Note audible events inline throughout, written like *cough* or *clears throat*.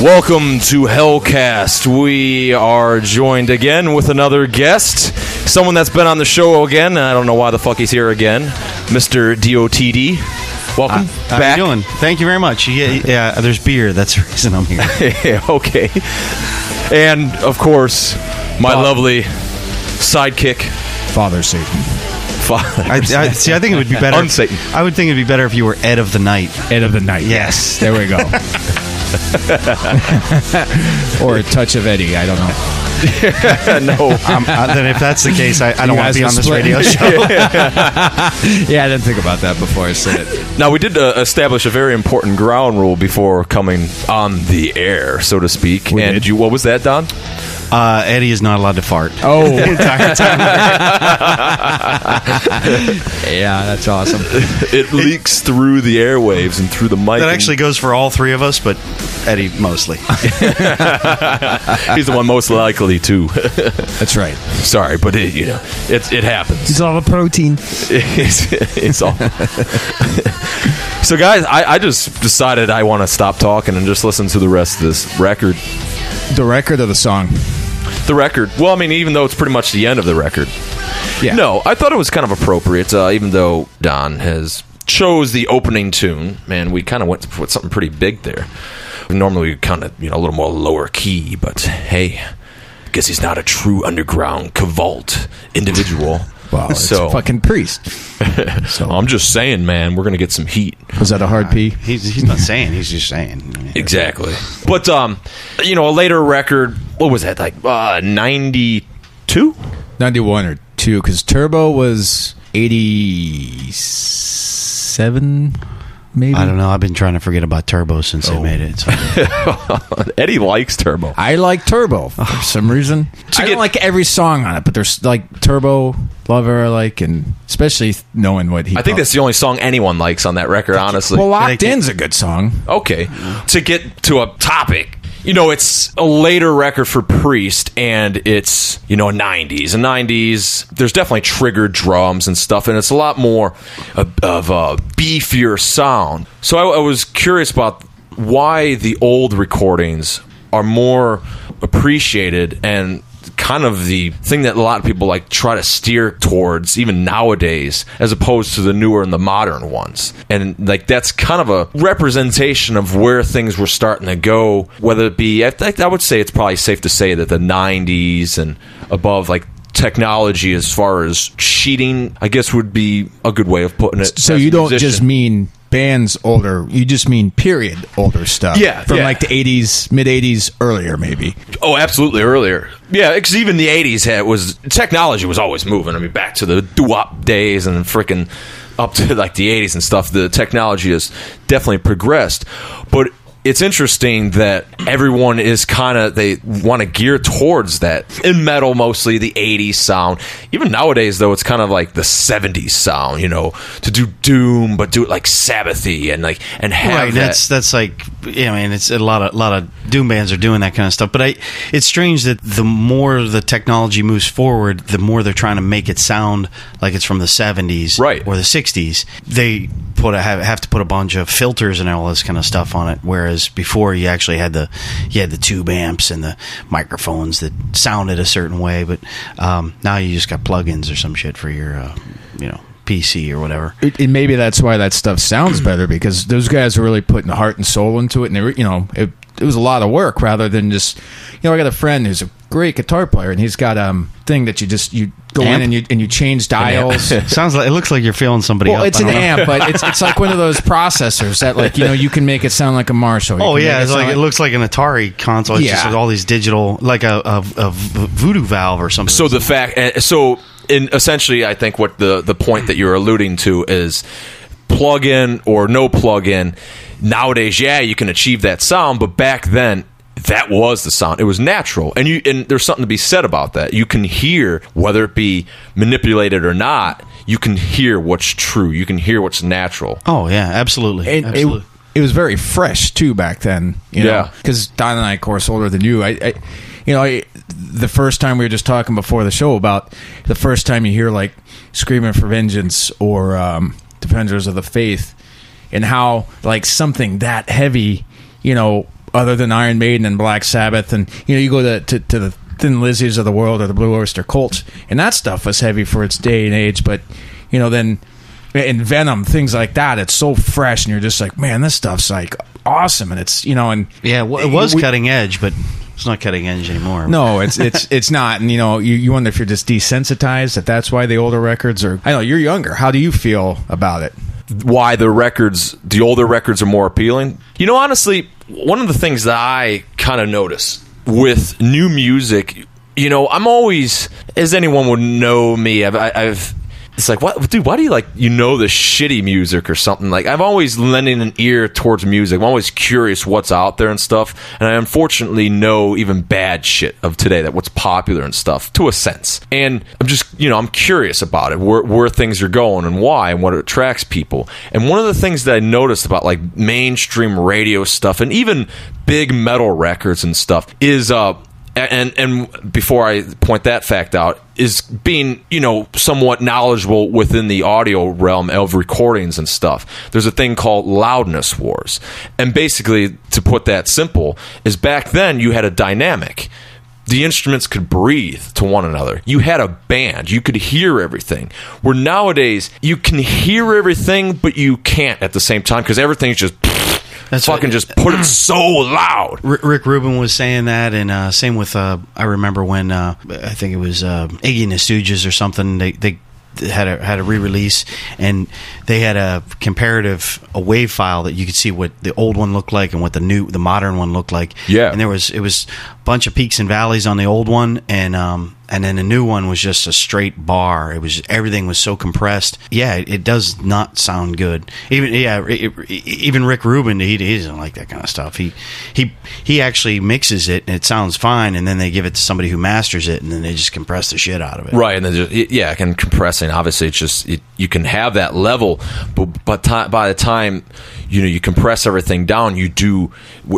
Welcome to Hellcast. We are joined again with another guest, someone that's been on the show again. I don't know why the fuck he's here again, Mr. DOTD. Welcome How back. you doing? Thank you very much. Yeah, yeah, there's beer. That's the reason I'm here. *laughs* okay. And of course, my lovely sidekick, Father Satan. father. I, I, see, I think it would be better. *laughs* Unsatan. I would think it'd be better if you were Ed of the Night. Ed of the night. Yes. There we go. *laughs* *laughs* or a touch of Eddie. I don't know. *laughs* no. Um, uh, then if that's the case, I, I don't want to be on this splitting. radio *laughs* show. Yeah, I didn't think about that before I said it. Now we did uh, establish a very important ground rule before coming on the air, so to speak. We and did. you, what was that, Don? Uh, Eddie is not allowed to fart. Oh, *laughs* The entire time. *laughs* yeah, that's awesome. It leaks through the airwaves and through the mic. That actually goes for all three of us, but Eddie mostly. *laughs* he's the one most likely to. That's right. Sorry, but it, you know, it it happens. He's all the protein. it's, it's all. so, guys, I, I just decided I want to stop talking and just listen to the rest of this record. The record of the song. The record. Well, I mean, even though it's pretty much the end of the record. Yeah. No, I thought it was kind of appropriate, uh, even though Don has chose the opening tune. Man, we kind of went with something pretty big there. Normally, we kind of, you know, a little more lower key, but hey, I guess he's not a true underground cavalt individual. Well, it's so a fucking priest. *laughs* So I'm just saying, man, we're gonna get some heat. was that a hard P? He's, he's not saying. He's just saying. Exactly. But um, you know, a later record. What was that like? Uh, ninety two. 91 or 2, because Turbo was 87, maybe? I don't know. I've been trying to forget about Turbo since they oh. made it. So. *laughs* Eddie likes Turbo. I like Turbo *laughs* for some reason. I get- don't like every song on it, but there's like Turbo, Lover, like, and especially knowing what he. I think that's the only song anyone likes on that record. Honestly. well, Locked In's a good song. Okay. To get to a topic, you know, it's a later record for Priest, and it's, you know, 90s. And 90s, there's definitely triggered drums and stuff, and it's a lot more of, a beefier sound. So I, I was curious about why the old recordings are more appreciated and kind of the thing that a lot of people like try to steer towards even nowadays as opposed to the newer and the modern ones and like that's kind of a representation of where things were starting to go whether it be i, think I would say it's probably safe to say that the 90s and above like technology as far as cheating i guess would be a good way of putting it So you don't musician. just mean bands older. You just mean period older stuff. Yeah, from yeah. like the '80s, mid '80s, earlier maybe. Oh, absolutely. Earlier, yeah, because even the '80s had was technology was always moving. I mean, back to the doo-wop days and freaking up to like the '80s and stuff. The technology has definitely progressed, but it's interesting that everyone is kind of they want to gear towards that in metal, mostly the '80s sound. Even nowadays, though, it's kind of like the '70s sound. You know, to do doom, but do it like Sabbathy and like and have right that. that's that's like yeah i mean it's a lot of a lot of doom bands are doing that kind of stuff but i it's strange that the more the technology moves forward the more they're trying to make it sound like it's from the 70s Right. or the 60s they put a, have, have to put a bunch of filters and all this kind of stuff on it whereas before you actually had the you had the tube amps and the microphones that sounded a certain way but um, now you just got plugins or some shit for your uh, you know pc or whatever. It, and maybe that's why that stuff sounds *clears throat* better because those guys are really putting heart and soul into it, and they, were, you know, it, it was a lot of work rather than just, you know, I got a friend who's a great guitar player, and he's got um thing that you just you go in and you and you change dials. *laughs* sounds like it looks like you're feeling somebody Well, up. it's an know. amp, but it's it's like one of those *laughs* processors that like you know you can make it sound like a Marshall. You Oh yeah, make it's sound like it looks like an Atari console. It's just Yeah. with all these digital, like a, a, a voodoo valve or something. So the fact, uh, so in essentially, I think what the the point that you're alluding to is plug in or no plug in. Nowadays, yeah, you can achieve that sound, but back then. That was the sound. It was natural, and you and there's something to be said about that. You can hear whether it be manipulated or not. You can hear what's true. You can hear what's natural. oh yeah, absolutely, And absolutely. it, it was very fresh too back then. You know, Yeah. because Don and I, of course, older than you. I, I you know, I, the first time we were just talking before the show about the first time you hear like "Screaming for Vengeance" or um, "Defenders of the Faith," and how like something that heavy, you know, other than Iron Maiden and Black Sabbath, and you know, you go to to, to the Thin Lizzies of the world or the Blue Oyster Cults, and that stuff was heavy for its day and age. But you know, then in Venom, things like that, it's so fresh, and you're just like, man, this stuff's like awesome, and it's you know, and Yeah, well, it was we- cutting edge, but it's not cutting edge anymore. No, it's it's it's not, and you know, you, you wonder if you're just desensitized that that's why the older records are. I know you're younger. How do you feel about it? why the records, the older records, are more appealing. You know, honestly, one of the things that I kind of notice with new music, you know, I'm always, as anyone would know me, I've, I've it's like, what, dude? Why do you like you know the shitty music or something? Like, I'm always lending an ear towards music. I'm always curious what's out there and stuff. And I unfortunately know even bad shit of today that what's popular and stuff to a sense. And I'm just, you know, I'm curious about it, where, where things are going and why and what attracts people. And one of the things that I noticed about like mainstream radio stuff and even big metal records and stuff is, uh, and and before I point that fact out is being you know somewhat knowledgeable within the audio realm of recordings and stuff. There's a thing called loudness wars, and basically to put that simple is back then you had a dynamic. The instruments could breathe to one another. You had a band. You could hear everything. Where nowadays you can hear everything, but you can't at the same time because everything's just That's fucking just put it so loud. R- Rick Rubin was saying that, and uh, same with uh, I remember when uh, I think it was uh, Iggy and the Stooges or something. They they had a had a re-release, and they had a comparative a wave file that you could see what the old one looked like and what the new the modern one looked like. Yeah. and there was it was bunch of peaks and valleys on the old one, and um and then the new one was just a straight bar. It was everything was so compressed. Yeah, it, it does not sound good. Even yeah, it, it- even Rick Rubin he, he doesn't like that kind of stuff. He he he actually mixes it and it sounds fine, and then they give it to somebody who masters it, and then they just compress the shit out of it. Right, and then just, yeah, and compressing. Obviously, it's just it, you can have that level, but but ti by the time you know you compress everything down, you do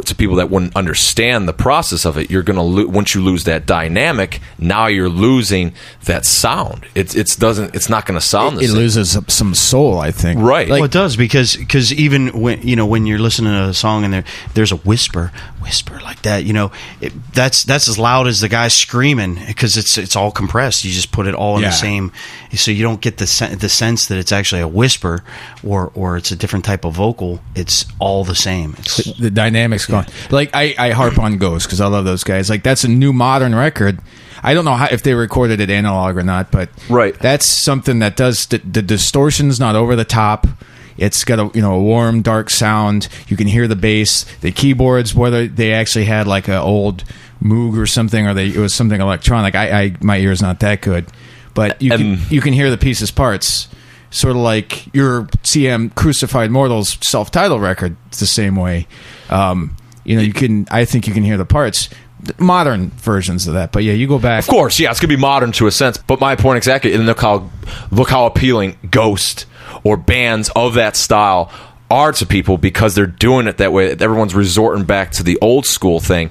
to people that wouldn't understand the process of it. You're gonna lo- once you lose that dynamic, now you're losing that sound. It's it's doesn't it's not gonna sound the It loses some soul, I think. Right. Like, well, it does because because even when you know when you're listening to a song and there there's a whisper whisper like that, you know it, that's that's as loud as the guy screaming because it's it's all compressed. You just put it all in Yeah. the same, so you don't get the sen- the sense that it's actually a whisper or or it's a different type of vocal. It's all the same. It's, *laughs* the dynamics gone. Like I, I harp on Ghost because I love those guys. Like that's a new modern record. I don't know how, if they recorded it analog or not, but Right. that's something that does the, the distortion's not over the top. It's got a you know a warm dark sound. You can hear the bass. The keyboards, whether they actually had like an old Moog or something, or they it was something electronic. I, I my ear's not that good, but you um, can And- you can hear the pieces parts. Sort of like your CM Crucified Mortals self-titled record. It's the same way. Um, you know, you can. I think you can hear the parts. Modern versions of that, but yeah, you go back. Of course, yeah, it's gonna be modern to a sense. But my point exactly, and look how look how appealing Ghost or bands of that style are to people because they're doing it that way. Everyone's resorting back to the old school thing,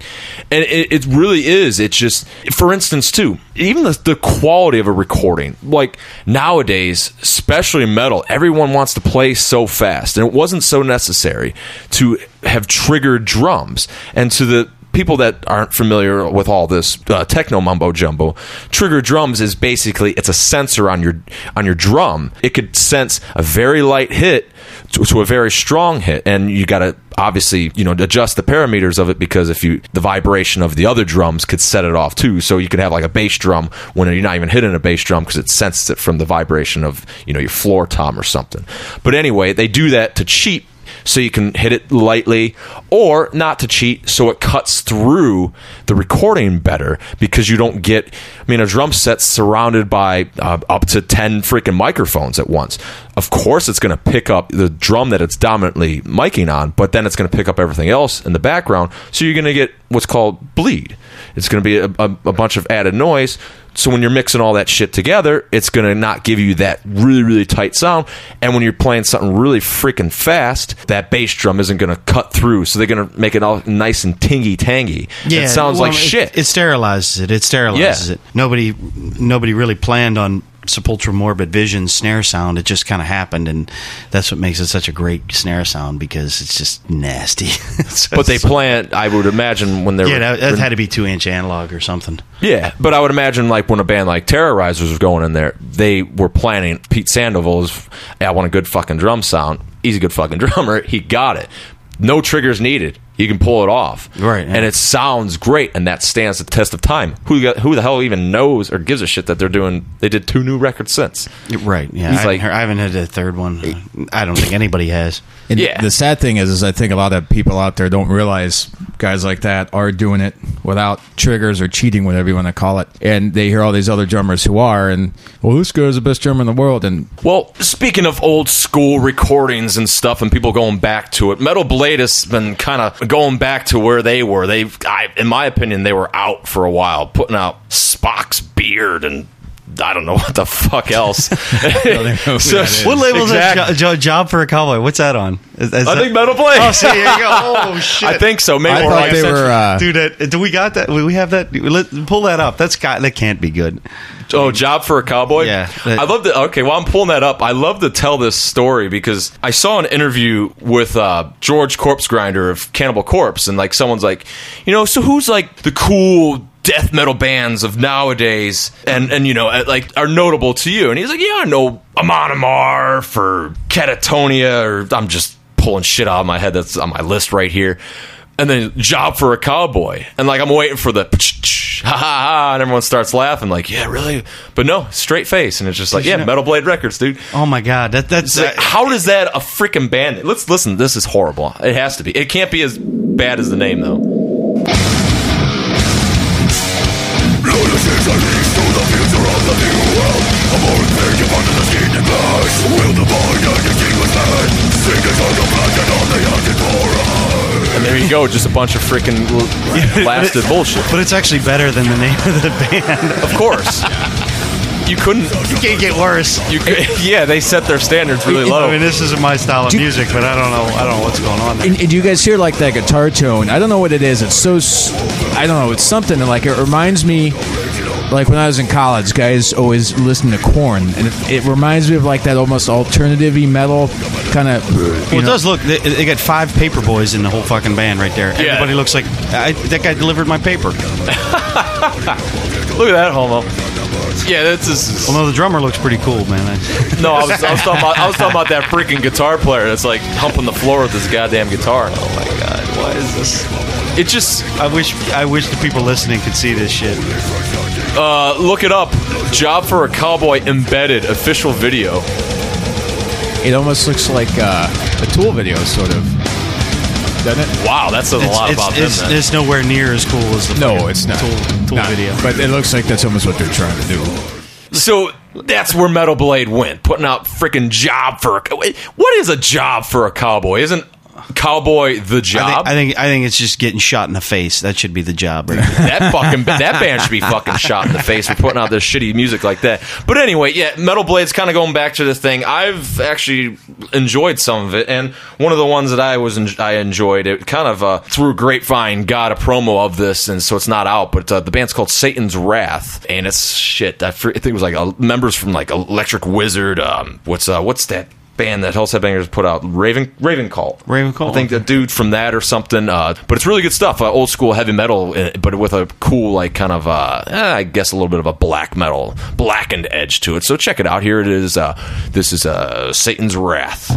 and it, it really is. It's just, for instance, too, even the, the quality of a recording. Like nowadays, especially metal, everyone wants to play so fast, and it wasn't so necessary to have triggered drums. And to the people that aren't familiar with all this uh, techno mumbo jumbo, trigger drums is basically it's a sensor on your on your drum. It could sense a very light hit to, to a very strong hit, and you got to obviously you know adjust the parameters of it because if you the vibration of the other drums could set it off too. So you could have like a bass drum when you're not even hitting a bass drum because it senses it from the vibration of you know your floor tom or something. But anyway, they do that to cheat so you can hit it lightly or not to cheat so it cuts through the recording better because you don't get i mean a drum set's surrounded by uh, up to 10 freaking microphones at once. Of course it's going to pick up the drum that it's dominantly miking on but then it's going to pick up everything else in the background so you're going to get what's called bleed. It's going to be a, a, a bunch of added noise so when you're mixing all that shit together, it's going to not give you that really really tight sound. And when you're playing something really freaking fast, that bass drum isn't going to cut through. So they're going to make it all nice and tingy tangy. Yeah, it sounds well, like it- shit. It, sterilizes it. It sterilizes Yeah. it. Nobody, nobody really planned on Sepultura's Morbid Vision snare sound. It just kind of happened, and that's what makes it such a great snare sound because it's just nasty. *laughs* So But they plant. I would imagine when they're yeah, that, that had to be two inch analog or something. Yeah, but I would imagine like when a band like Terrorizers was going in there, they were planning. Pete Sandoval was, "Hey, I want a good fucking drum sound. He's a good fucking *laughs* drummer. He got it. No triggers needed. He can pull it off. Right, yeah. and it sounds great, and that stands the test of time. Who got, who the hell even knows or gives a shit that they're doing? They did two new records since. Right. Yeah. I, like- haven't heard- I haven't the third one. I don't think anybody has. And Yeah. the sad thing is, is I think a lot of people out there don't realize guys like that are doing it without triggers or cheating, whatever you want to call it. And they hear all these other drummers who are, and well, this guy's the best drummer in the world, and Well, speaking of old school recordings and stuff, and people going back to it, Metal Blade has been kind of going back to where they were. They've, I, in my opinion, they were out for a while, putting out Spock's beard and I don't know what the fuck else. *laughs* know So- that is. What label is Exactly. that? Jo- jo- job for a cowboy. What's that on? Is- is I that- think Metal Blade. Oh, see, here you go. *laughs* Oh shit. I think so. Maybe I thought like they Century- were. Uh, Dude, that, do we got that? We have that. Let, pull that up. That's got. That can't be good. Oh, job for a cowboy. Yeah, that- I love to. Okay, well, I'm pulling that up. I love to tell this story because I saw an interview with uh, George Corpse Grinder of Cannibal Corpse, and like someone's like, you know, so who's like the cool death metal bands of nowadays, and and you know, uh, like are notable to you? And he's like, yeah, I know Amon Amarth for Katatonia, or I'm just pulling shit out of my head that's on my list right here. And then job for a cowboy, and like I'm waiting for the ha ha ha, and everyone starts laughing, like, yeah, really, but no, straight face, and it's just like, yeah, Metal Blade Records, dude. Oh my god. That that's. Like, how does that a freaking band? Let's listen. This is horrible. It has to be. It can't be as bad as the name though. And there you go, just a bunch of freaking *laughs* blasted bullshit. but it's actually better than the name of the band. Of course, *laughs* you couldn't. you can't get worse. You could, *laughs* yeah, they set their standards really low. I mean, this isn't my style of music, but I don't know. I don't know what's going on there. And, and do you guys hear like that guitar tone? I don't know what it is. It's so I don't know. It's something that, like it reminds me. Like when I was in college, guys always listened to Korn, and it, it reminds me of like that almost alternative metal kind of. Well, it does look. They, they got five paper boys in the whole fucking band right there. Everybody looks like I, that guy delivered my paper. *laughs* Look at that homo. Yeah, that's just. Well, no, the drummer looks pretty cool, man. I, *laughs* No, I was, I was talking about I was talking about that freaking guitar player that's like humping the floor with this goddamn guitar. Oh my god, why is this? It just I wish. I wish the people listening could see this shit. uh, look it up. Job for a cowboy embedded official video. It almost looks like uh, a Tool video, sort of. Doesn't it? Wow, that says a lot it's, about them. it's, then. it's nowhere near as cool as the No, it's not. Tool, tool Not. video. But it looks like that's almost what they're trying to do. So that's where Metal Blade went, putting out freaking job for a. What is a job for a cowboy? Isn't cowboy the I job? think, I think I think it's just getting shot in the face. That should be the job, right? that fucking *laughs* that band should be fucking shot in the face for putting out this shitty music like that. But anyway, yeah, Metal Blade's kind of going back to this thing. I've actually enjoyed some of it, and one of the ones that I was en- I enjoyed it kind of uh, through Grapevine got a promo of this, and so it's not out. But uh, the band's called Satan's Wrath, and it's shit. I, I think it was like uh, members from like Electric Wizard. Um, what's uh, what's that? Band that Hell's Headbangers put out, Raven Raven Call. Raven Call. I think the dude from that or something. Uh, but it's really good stuff. Uh, old school heavy metal, uh, but with a cool, like, kind of, uh, eh, I guess, a little bit of a black metal, blackened edge to it. So check it out. Here it is. Uh, this is uh, Satan's Wrath.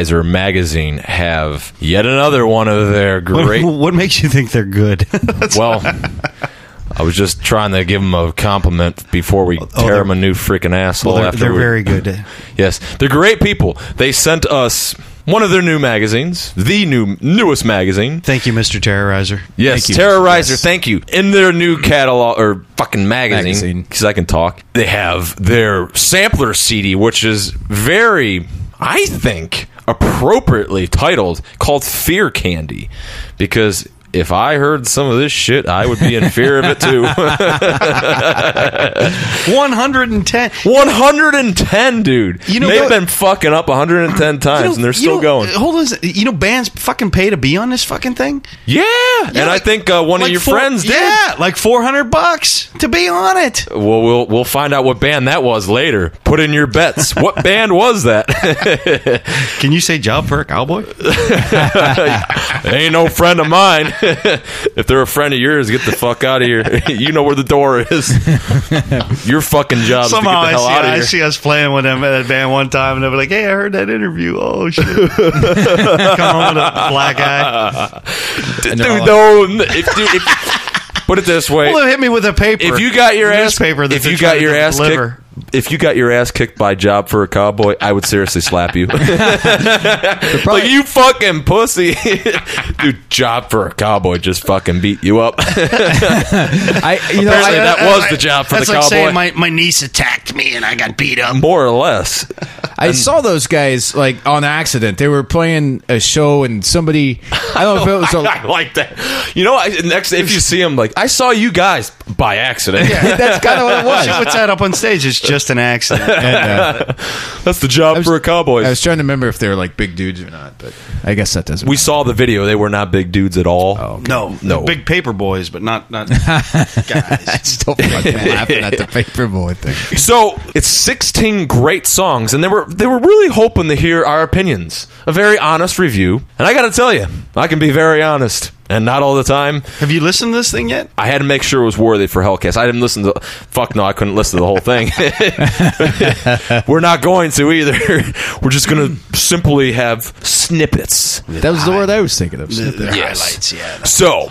Terrorizer magazine have yet another one of their great. What, *laughs* what makes you think they're good? *laughs* well, I was just trying to give them a compliment before we oh, oh, tear them a new freaking asshole. well, they're, after they're we- very good. *laughs* Yes, they're great people. They sent us one of their new magazines, the new newest magazine. Thank you, Mr. Terrorizer. Yes, Thank you. Terrorizer. Yes. Thank you. In their new catalog or fucking magazine, Magazine. because I can talk. They have their sampler CD, which is very, I think, appropriately titled, called Fear Candy, because. If I heard some of this shit, I would be in fear of it too. *laughs* 110. 110, dude. You know they've been fucking up 110 times, You know- and they're you still know- going. Hold on. You know, bands fucking pay to be on this fucking thing. Yeah, and I think uh, one Like of your four- friends did. Yeah, like 400 bucks to be on it. Well, we'll we'll find out what band that was later. Put in your bets. *laughs* what band was that? Can you say job for a cowboy? *laughs* Ain't no friend of mine. If they're a friend of yours, get the fuck out of here. *laughs* you know where the door is. *laughs* your fucking job is to get the Somehow I hell see, out of I see us playing with them at that band one time, and they'll be like, "Hey, I heard that interview. Oh shit!" *laughs* Come home with a black eye. Dude, they're all if, dude, if, put it this way: Well, hit me with a paper. if you got your ass newspaper, that if you got your ass deliver. kicked, if you got your ass kicked by job for a cowboy, I would seriously slap you. *laughs* like you fucking pussy, *laughs* dude. Job for a cowboy just fucking beat you up. *laughs* I, you know, Apparently I, that was the job for That's the like cowboy. saying my, my niece attacked me and I got beat up. More or less. I saw those guys like on accident. They were playing a show, and somebody I don't know if it was a, I like that. You know, I, next if you see him, like I saw you guys by accident. Yeah, that's kind of what it was. What's that up on stage? It's just an accident. *laughs* And, uh, That's the job was- for a cowboy. I was trying to remember if they were like big dudes or not, but I guess that doesn't. we saw the video; they were not big dudes at all. Oh, No, No. no, big paper boys, but not not *laughs* guys. still fucking laughing at the *laughs* paperboy thing. So it's 16 great songs, and they were they were really hoping to hear our opinions, a very honest review. And I got to tell you, I can be very honest, and not all the time. Have you listened to this thing yet? I had to make sure it was worthy for Hellcast. I didn't listen to. Fuck no, I couldn't listen to the whole thing. *laughs* we're not going to either. *laughs* we're just going to simply have snippets. That was the word I was thinking of. The, the Yes. highlights, yeah. So,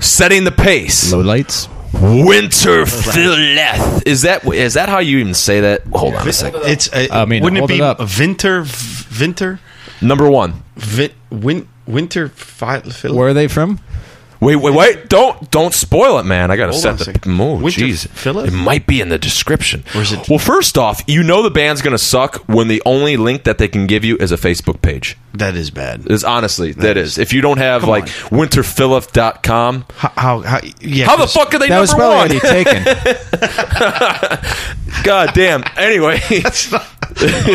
setting the pace. Low lights. Winter Phileth. Is that is that how you even say that? Hold on a second. It's. Uh, I mean, wouldn't it be it up. Winter? Winter? Number one. Vin, win, winter? Fi, Phil- Where are they from? Wait, wait, wait! Don't don't spoil it, man. I gotta Hold set on a the. second. Oh, Winter jeez. Philip? It might be in the description. Or is it- Well, first off, you know the band's gonna suck when the only link that they can give you is a Facebook page. That is bad. Is honestly that is. If you don't have Come like on. winterphilip.com, How? How? how yeah. how the 'cause- fuck are they That was number probably one? already taken. *laughs* God damn. Anyway, *laughs* *laughs*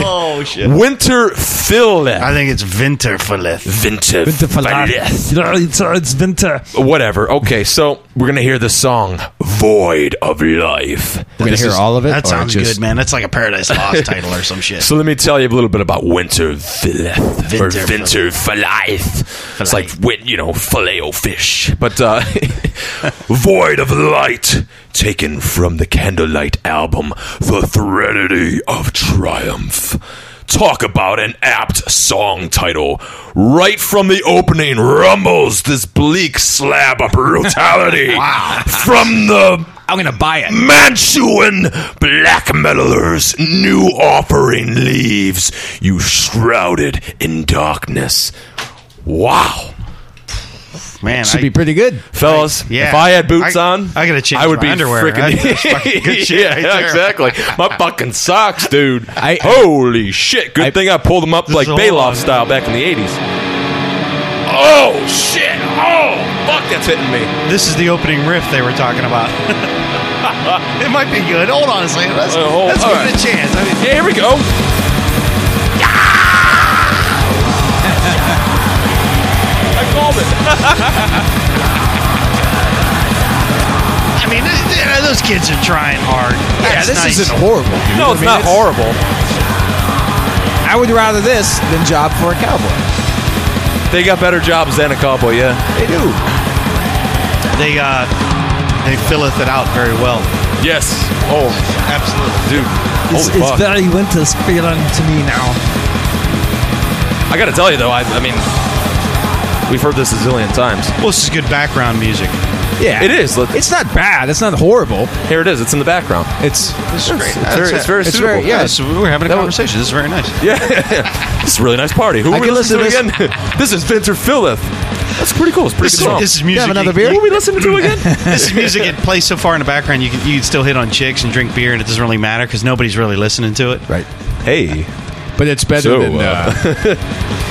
oh shit! Winter Philip. I think it's Winter Philith. Winter It's winter. Whatever. Okay, so we're gonna hear the song "Void of Life." We're gonna This hear is- all of it. That sounds just- good, man. That's like a Paradise Lost title or some shit. So let me tell you a little bit about Winter Philith or Winter Winter Philith. It's like you know filet o fish, but uh, *laughs* "Void of Light," taken from the Candlelight album, "The Threnody of Triumph." Talk about an apt song title. Right from the opening rumbles this bleak slab of brutality. *laughs* wow. From the I'm gonna buy it. Mancunian black metalers, new offering leaves you shrouded in darkness. Wow. man, Should I, be pretty good. Fellas, yeah. if I had boots I- on, I gotta change I would my be underwear. freaking That's fucking good *laughs* shit yeah, right there. exactly. My fucking socks, dude. I- Holy shit! Good I- thing I pulled them up like is Baloff style back in the '80s. Oh shit! Oh fuck, that's hitting me. This is the opening riff they were talking about. *laughs* *laughs* it might be good. Hold on a second. Let's, Uh, hold- let's give right. it a chance. I mean, Yeah, here we go. I called it. *laughs* I mean, th- th- those kids are trying hard. Yeah, That's this nice. isn't horrible. Dude. No, I it's mean, not horrible. I would rather this than Job for a Cowboy. They got better jobs than a cowboy, yeah. They do. They uh, they filleth it out very well. Yes. Oh, Absolutely. dude. It's, Holy it's fuck. very winter feeling to me now. I got to tell you though, I, I mean, we've heard this a zillion times. Well, this is good background music. Yeah, It is. Look, It's not bad. It's not horrible. Here it is. It's in the background. It's it's great. It's very, it's very It's suitable. very- yeah. Yes, we're having a That was- conversation. This is very nice. Yeah, *laughs* this is a really nice party. Who I are we can listening to listen again? *laughs* this is Vinter Philip. That's pretty cool. It's pretty This, good song. this is music. have another you- beer? Who are we listening to again? *laughs* this is music. It plays so far in the background. You can you can still hit on chicks and drink beer, and it doesn't really matter because nobody's really listening to it. right, hey, but it's better So, than. uh, Uh,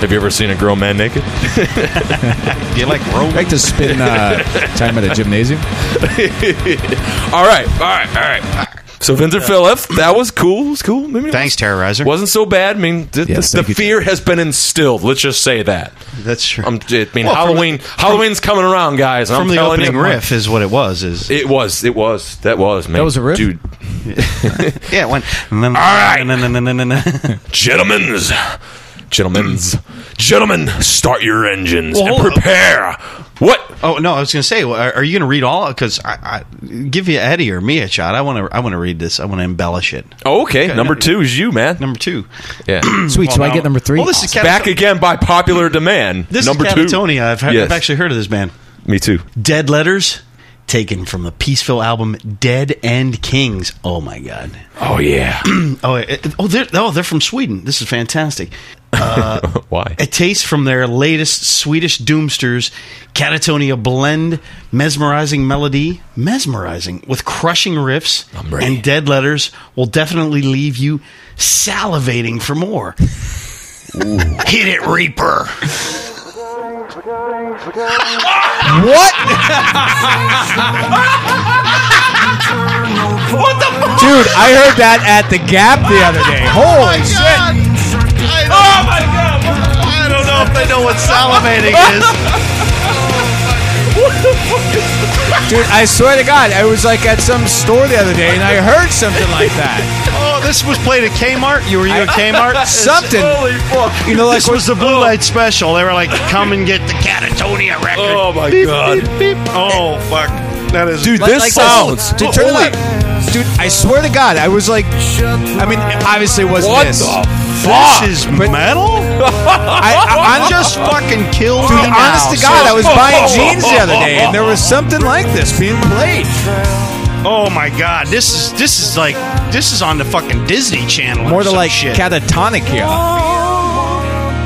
have you ever seen a girl man naked? Do *laughs* you like I like to spin uh, time at a gymnasium. *laughs* all right, all right, all right. So Vinter Phillips, that was cool. It was cool. Maybe it Thanks, Terrorizer. Wasn't so bad. I mean, th- Yes, the, thank the you, fear has been instilled. Let's just say that. That's true. Um, I mean, Well, from Halloween. Halloween's coming around, guys. and From I'm the telling opening you, riff is what it was. Is It was. It was. That was. Man. That was a riff? dude. *laughs* yeah, it went. All right. Gentlemen's, gentlemen's, mm. gentlemen, start your engines Well, and hold on. prepare. What? Oh no, I was going to say, well, are, are you going to read all? Because I, I give you Eddie or me a shot. I want to. I want to read this. I want to embellish it. Oh, okay. Number two is you, man. Number two. Yeah. *clears throat* Sweet. so I get number three. Well, this is Cat- Back again by popular demand. This number is two. Katatonia. I've, had, Yes. I've actually heard of this band. Me too. Dead Letters, taken from the Peaceville album Dead End Kings. Oh my god. Oh yeah. *clears throat* Oh, it, oh, they're oh they're from Sweden. This is fantastic. Uh, *laughs* Why? A taste from their latest Swedish Doomsters, Katatonia blend mesmerizing melody, mesmerizing with crushing riffs and dead letters will definitely leave you salivating for more. Hit it, Reaper. what? What the fuck? Dude, I heard that at the Gap the other day. Oh Holy shit! Oh my god! I don't know if they know what salivating is. Dude, I swear to God, I was like at some store the other day and I heard something like that. Oh, this was played at Kmart. You were you at Kmart? *laughs* Something. Holy fuck. You know, like This was the blue oh. light special. They were like, "Come and get the Katatonia record." Oh my Beep, god. beep, beep. Oh fuck! That is Dude, Like- this like sounds. Dude, turn. Dude, I swear to God, I was like, I mean, obviously it wasn't What this. the This is metal. I, I, I'm Just fucking killed Dude, me now. honest to God, I was buying jeans the other day, and there was something like this being played. Oh my god! This is this is like this is on the fucking Disney Channel. More to like shit. catatonic here.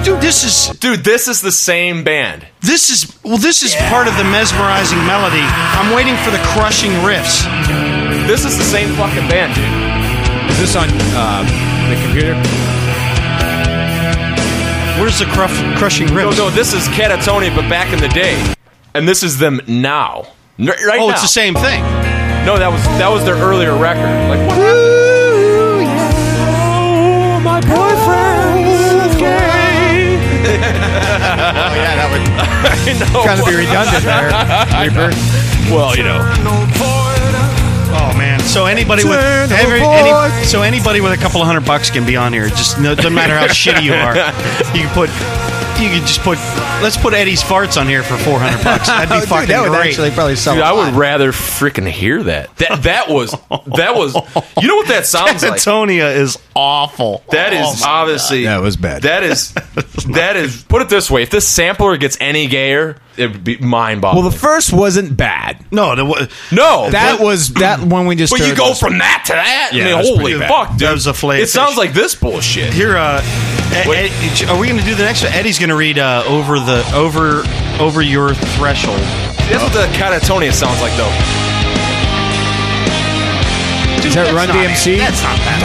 Dude, this is Dude, this is the same band. this is well, this is part of the mesmerizing melody. I'm waiting for the crushing riffs. This is the same fucking band, dude. Is this on uh, the computer? Where's the cruff, crushing No, riffs? no, no, this is Katatonia, but back in the day, and this is them now. N- Right oh, now. it's the same thing. No, that was that was their earlier record. Like what happened? Gay. *laughs* Oh yeah, that would *laughs* know. kind of be redundant there, Reaper. Well, you know. Oh man! So anybody with Turn every, any, so anybody with a couple of hundred bucks can be on here. Just no, doesn't matter how *laughs* shitty you are. You can put. You can just put. Let's put Eddie's farts on here for four hundred bucks. That'd be *laughs* Dude, fucking that would great. actually probably sell. Dude, a I would rather freaking hear that. That that was that was. You know what that sounds like? Katatonia is awful. That is Oh, my obviously That was bad. That is *laughs* that is. Put it this way: if this sampler gets any gayer, it would be mind-boggling. Well, the first wasn't bad. No, the, wa- no, That was that *clears throat* one we just. But you go was- from that to that. Yeah, I mean, holy fuck, dude! That was a fillet It of sounds like this bullshit. here. Uh, Ed- Ed- are we going to do the next one? Eddie's going to read uh, over the over over your threshold. That's what the Katatonia sounds like, though. Is that Run DMC? That's not that.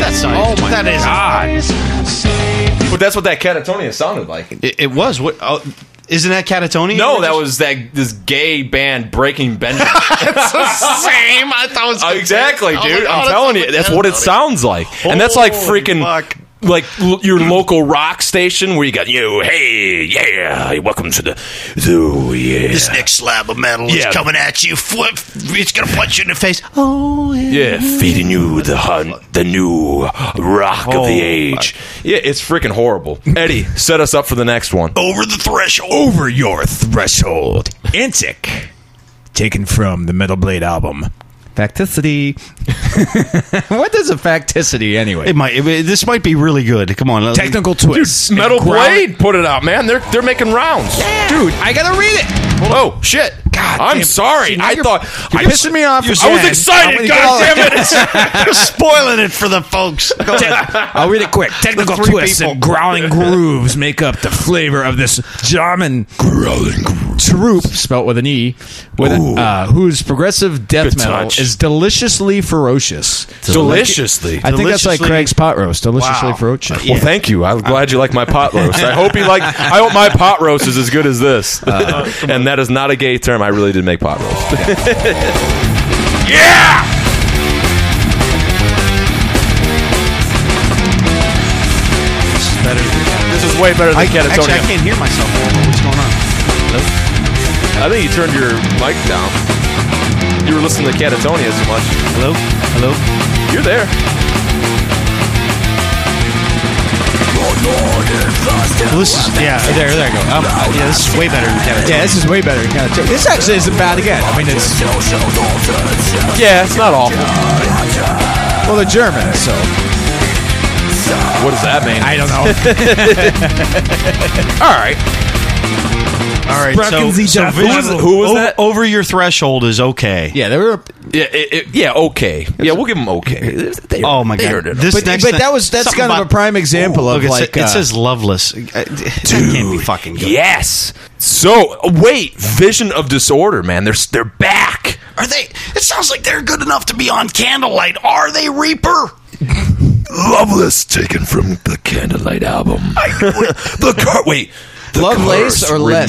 That's not. Oh my that is- odd. But that's what that Katatonia sounded like. It, it was. What? Oh, isn't that Katatonia? No, that was that this gay band Breaking Benjamin. *laughs* It's the same. I thought it was Uh, exactly, dude. like, oh, I'm telling you, that's what it sounds like, and that's like freaking fuck. Like l- your local rock station where you got you, hey, yeah, welcome to the, the yeah, This next slab of metal Yeah. is coming at you. Flip, it's gonna punch you in the face. Oh, yeah. yeah, feeding you the hunt, the new rock of Oh, the age. Yeah, it's freaking horrible. Eddie, set us up for the next one. Over the threshold. over your threshold. Intic. taken from the Metal Blade album. Facticity. *laughs* what is a facticity anyway? It might. it- this might be really good. Come on. let- Technical twist. Metal And ground- Blade put it out, man. They're they're making rounds. Dude, I gotta read it. Oh shit! God, I'm damn. sorry. See, now I you're- thought you're I pissing me off I was again. I'm excited. gonna God go- damn it! *laughs* You're spoiling it for the folks. Go ahead. *laughs* I'll read it quick. Technical three twists people. and growling grooves make up the flavor of this German growling troop, spelt with an E, with uh, whose progressive death Good metal touch. is deliciously ferocious. Deliciously. I think that's like Deliciously- Craig's pot roast. Deliciously Wow. ferocious. Well, thank you. I'm glad you like my pot roast. I hope you like. I hope my pot roast is as good as this. *laughs* Uh, uh, and that is not a gay term. I really did make pot roast. yeah. *laughs* Better than- This is way better than I, actually, I can't hear myself. What's going on? I think you turned your mic down. You were listening to Katatonia too much. Hello? Hello? You're there. Well, this is, yeah, there, there you go. Um, yeah, this is way better than Katatonia. Yeah, this is way better. Kind of this actually isn't bad again. I mean, it's Yeah, it's not awful. well, the German, so What does that mean? I don't know. *laughs* All right. All right, Sprachen so, Sie so Who was- who was o- that? Over your threshold is okay. yeah, they were. Yeah, it, it- yeah, okay. Yeah, we'll give them okay. *laughs* They- Oh my they god! heard it. This But, next but thing- that was that's something kind of about- a prime example Look, of it, like sa- it uh, says loveless. Uh, That can't be fucking good. Yes. So wait, Vision of Disorder, man. They're they're back. Are they? It sounds like they're good enough to be on Candlelight. Are they, Reaper? Loveless, taken from the Candlelight album. the car. Wait. The Lovelace curse or less?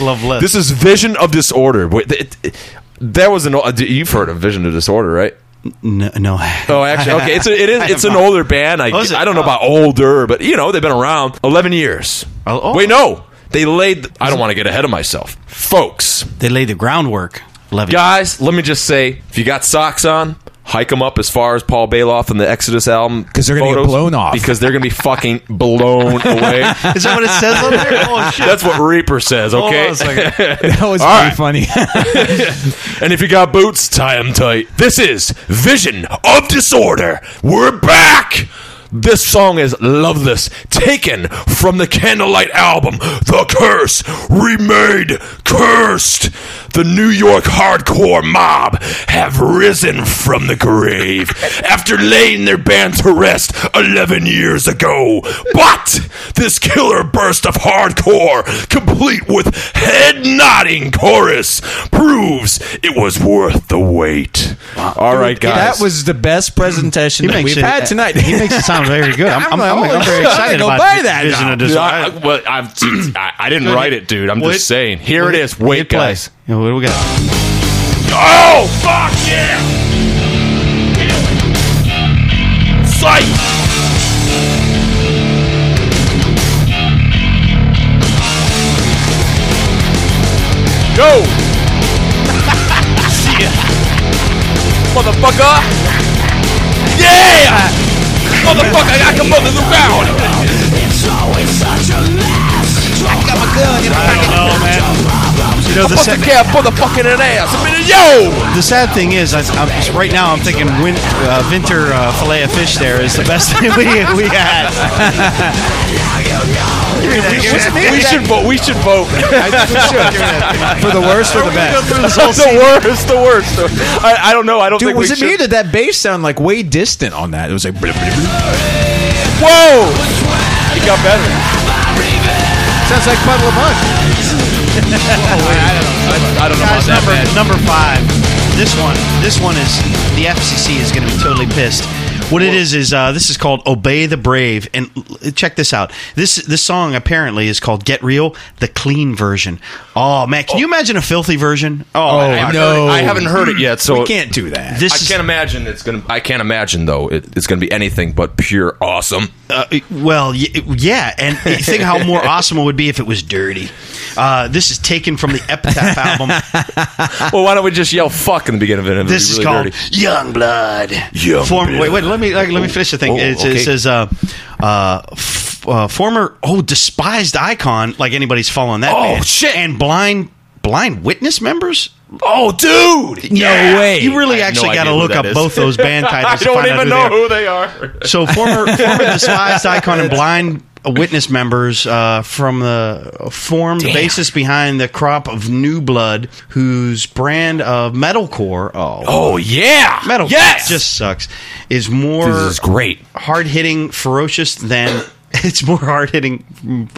remain- Loveless. This is Vision of Disorder. Wait, it, it- there was an. o- You've heard of Vision of Disorder, right? no. no. Oh, actually, okay. It's a, it *laughs* is. It's an not. older band. I, Oh, is it? I don't know Oh. about older, but you know they've been around eleven years. Oh, oh. Wait, no, they laid. I don't want to get ahead of myself, folks. They laid the groundwork. Levy. Guys, let me just say, if you got socks on, hike them up as far as Paul Baloff and the Exodus album because they're gonna get blown off. Because they're going to be fucking blown *laughs* away. Is that what it says on there? Oh shit! That's what Reaper says. Hold on Okay. a *laughs* that was All pretty right. funny. *laughs* And if you got boots, tie them tight. This is Vision of Disorder. We're back. This song is Loveless, taken from the Candlelight album, The Cursed Remain Cursed. The New York hardcore mob have risen from the grave after laying their band to rest 11 years ago. But this killer burst of hardcore, complete with head nodding chorus, proves it was worth the wait. All right, guys. that was the best presentation that we've had tonight. He makes it sound *laughs* very good. I'm, *laughs* I'm, I'm, I'm I'm oh, very gonna excited go about buy that Vision now. of Dude, Disorder. I, well, I'm, *clears throat* I, I didn't write it, dude. I'm Well, just saying. Here it is. Wait, guys. Yeah, what do we got? Oh, fuck yeah! Sight! Go! *laughs* See ya! Motherfucker! Yeah! Motherfucker, I can mother the round! You know, the, Bust sad, the cap, motherfucking an ass! I mean, yo! the sad thing is, I, I'm, right now I'm thinking win, uh, Vinter uh, filet of fish there is the best *laughs* thing we, we had. We should vote. We should vote. *laughs* For the worst or the best? *laughs* the worst, the worst. I, I don't know. I don't Dude, think was we it me should. or did that bass sound like way distant on that? It was like. Whoa! It got better. Sounds like Puddle of Mudd. I don't know Guys, about that, number man. number five. This one, this one is the FCC is going to be totally pissed. What it is is uh, this is called "Obey the Brave," and check this out. This this song apparently is called "Get Real," the clean version. Oh man, can you imagine a filthy version? Oh, I haven't no. heard it- I haven't heard it yet, so We can't do that. this I is can't imagine it's gonna. I can't imagine though. It, it's gonna be anything but pure awesome. Uh, well, yeah, and think how more *laughs* awesome it would be if it was dirty. Uh, this is taken from the Epitaph album. *laughs* well, why don't we just yell "fuck" in the beginning of it? This be is called dirty. Young Blood. Young Form- Blood. Wait, wait. Let me like, let me finish the thing. Oh, it, okay. it says uh, uh, f- uh, former oh despised icon like anybody's following that. Oh, man. shit. And blind blind witness members Oh, dude! No way. You really I have no actually got to look up is. both those band *laughs* titles. I don't find out even who know they who they are. So former former *laughs* despised icon and blind witness members uh, from the formed the basis behind the crop of new blood, whose brand of metalcore, oh, Oh yeah, metal, Yes, just sucks, is more this is great. hard hitting, ferocious than. *laughs* It's more hard hitting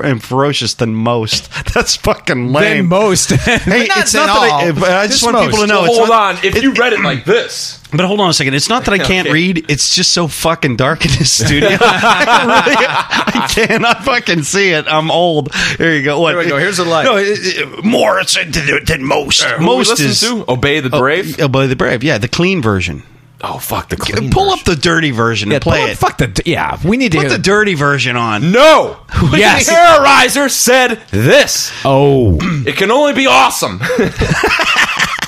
and ferocious than most. *laughs* That's fucking lame. Than most. Hey, it's not that I, I just want people to know. Well, it's hold not- on. If you read it like this, But hold on a second. It's not that I *laughs* can't Okay. read. It's just so fucking dark in this studio. *laughs* I, really, I cannot fucking see it. I'm old. There you go. What? Here we go. Here's the light. No, it, it, more uh, than, than most. most is to Obey the oh, Brave. Oh, Obey the Brave. Yeah, the clean version. Oh fuck the clean Pull version. up the dirty version Yeah, and play it. Fuck the. Yeah, we need to Put the dirty version on. No. *laughs* Yes. Terrorizer said this. Oh, *clears throat* It can only be awesome.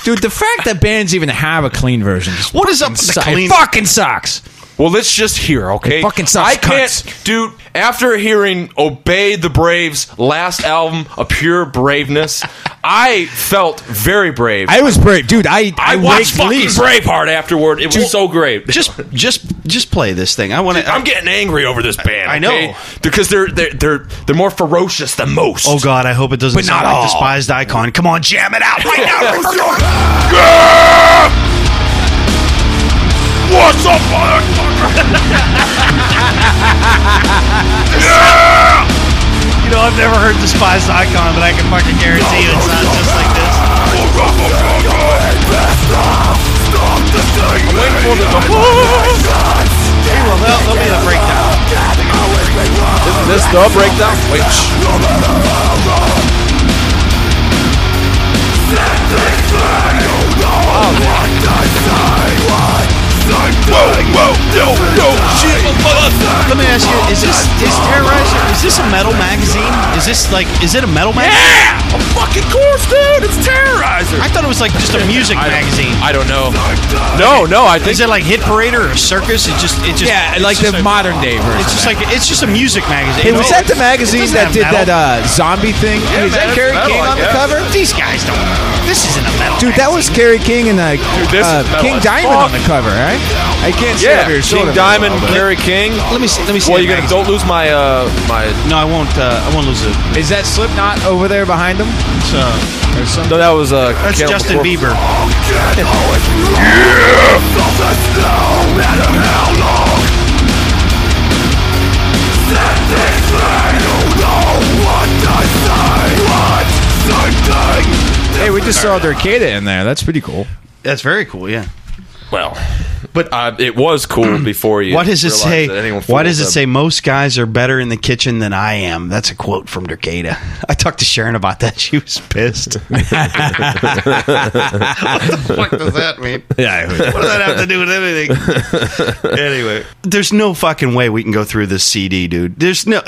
Dude, the fact that bands even have a clean version. What is up with the clean- It fucking sucks. Well, let's just hear, okay? It fucking sucks, I can't, cunts. dude. After hearing "Obey the Brave's" last album, "A Pure Braveness," *laughs* I felt very brave. I was brave, dude. I I I, watched fucking Lee's- Braveheart afterward. It was so great. Just, just, just play this thing. I want to. I'm getting angry over this band. I know. okay? because they're they're they're they're more ferocious than most. Oh God, I hope it doesn't But sound not like all. despised icon. Come on, jam it out right *laughs* now. What's up, motherfucker? yeah! *laughs* You know, I've never heard despised icon, but I can fucking guarantee you it's not just like this. Hey, well, there'll, there'll be the breakdown. Isn't this the breakdown? Wait. Let me ask you: Is this is Terrorizer? Is this a metal magazine? Is this like? Is it a metal magazine? Yeah! Of fucking course, dude. It's Terrorizer. I thought it was like just a music magazine. I don't know. No, no. I think Is it like Hit Parade or a circus? It just, it just, Yeah, like just the a- modern day version. It's just like it's just a music magazine. Hey, was that the magazine that did that uh, zombie thing? Yeah, Is man, that Carrie it's King on I the cover? These guys don't. This isn't a metal. Dude, that was Kerry King and uh, this uh, King Diamond on the cover, right? I can't see yeah. over your King shoulder. Diamond, very well, but- King. Let me see. Let me see. Well, you're gonna don't lose my uh my. No, I won't. Uh, I won't lose it. Is that Slipknot over there behind him? It's, uh, No, that was uh. that's Cannibal Justin Corpse. Bieber. Hey, we just saw Dercada in there. That's pretty cool. That's very cool. Yeah. Well, but uh, it was cool *clears throat* before you. What does it say? that Why does it fooled say most guys are better in the kitchen than I am? That's a quote from Dercada. I talked to Sharon about that. *laughs* She was pissed. *laughs* what the fuck does that mean? *laughs* Yeah, What does that have to do with anything? anyway, there's no fucking way we can go through this CD, dude. There's no.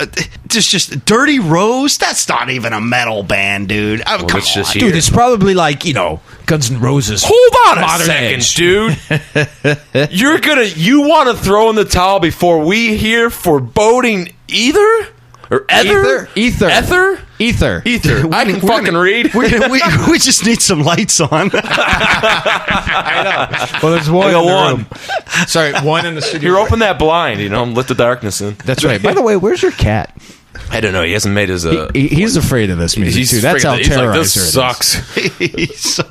There's just Dirty Rose. That's not even a metal band, dude. Oh, come on. just dude, it's probably like you know Guns N' Roses. Hold on a Modern second, Age. dude. *laughs* You're gonna you want to throw in the towel before we hear foreboding either or ether Ether. ether Ether. ether. I can We're fucking gonna- read. We're gonna, we, *laughs* we just need some lights on. *laughs* I know. Well, there's one. I got in the one. room. Sorry, one in the studio. Here, open that blind. You know, let the darkness in. That's right. By the way, where's your cat? I don't know. He hasn't made his. Uh, He, he's afraid of this music he's too. That's how freaking- he's like, terrorizer this it is. *laughs* *laughs* sucks. *laughs* he saw,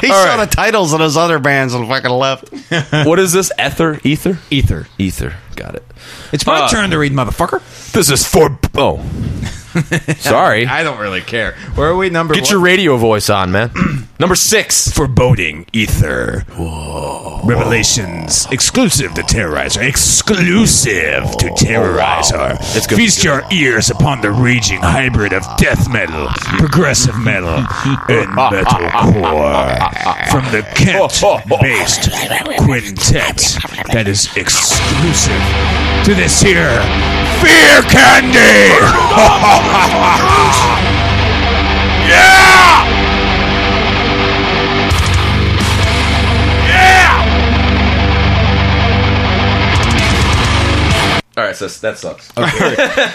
he saw the titles of those other bands and fucking left. what is this? Ether, ether, Ether. ether. Got it. It's my Uh, turn to read, motherfucker. This is for. Oh, *laughs* sorry. I don't really care. Where are we? Number Get your radio voice on, man. *clears throat* Number six. foreboding ether. Revelations exclusive to Terrorizer. Exclusive to oh, Terrorizer. It's gonna Feast your ears upon the raging hybrid of death metal, progressive metal, *laughs* and metalcore from the Kent-based quintet that is exclusive to this here Fear Candy. *laughs* Yeah! Yeah! All right, so that sucks.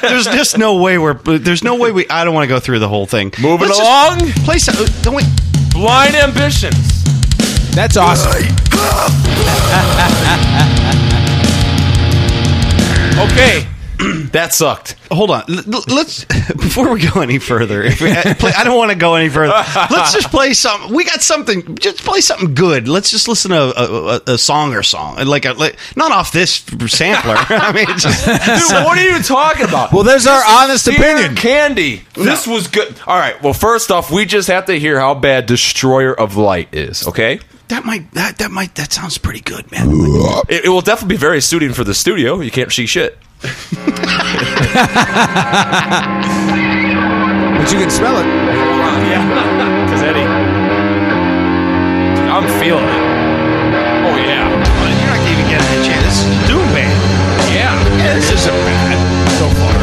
There's just no way we're. There's no way we. I don't want to go through the whole thing. Moving Let's along. Just play some. Don't we? Blind Ambitions. That's awesome. Okay, *clears throat* that sucked. Hold on. L- l- let's *laughs* before we go any further. If we, I, play, I don't want to go any further. Let's just play some. We got something. Just play something good. Let's just listen to a, a, a song or song, like a like, not off this sampler. *laughs* I mean, just, Dude, what are you talking about? Well, there's our honest opinion. Candy. This was good. All right. Well, first off, we just have to hear how bad Destroyer of Light is. Okay. that might that that might that sounds pretty good, man. It, it will definitely be very suiting for the studio. You can't see shit. But you can smell it. *laughs* Yeah. Because Eddie, I'm feeling it. Oh yeah. You're not even getting a chance. This is Doom Band. Yeah. Yeah, This isn't bad so far.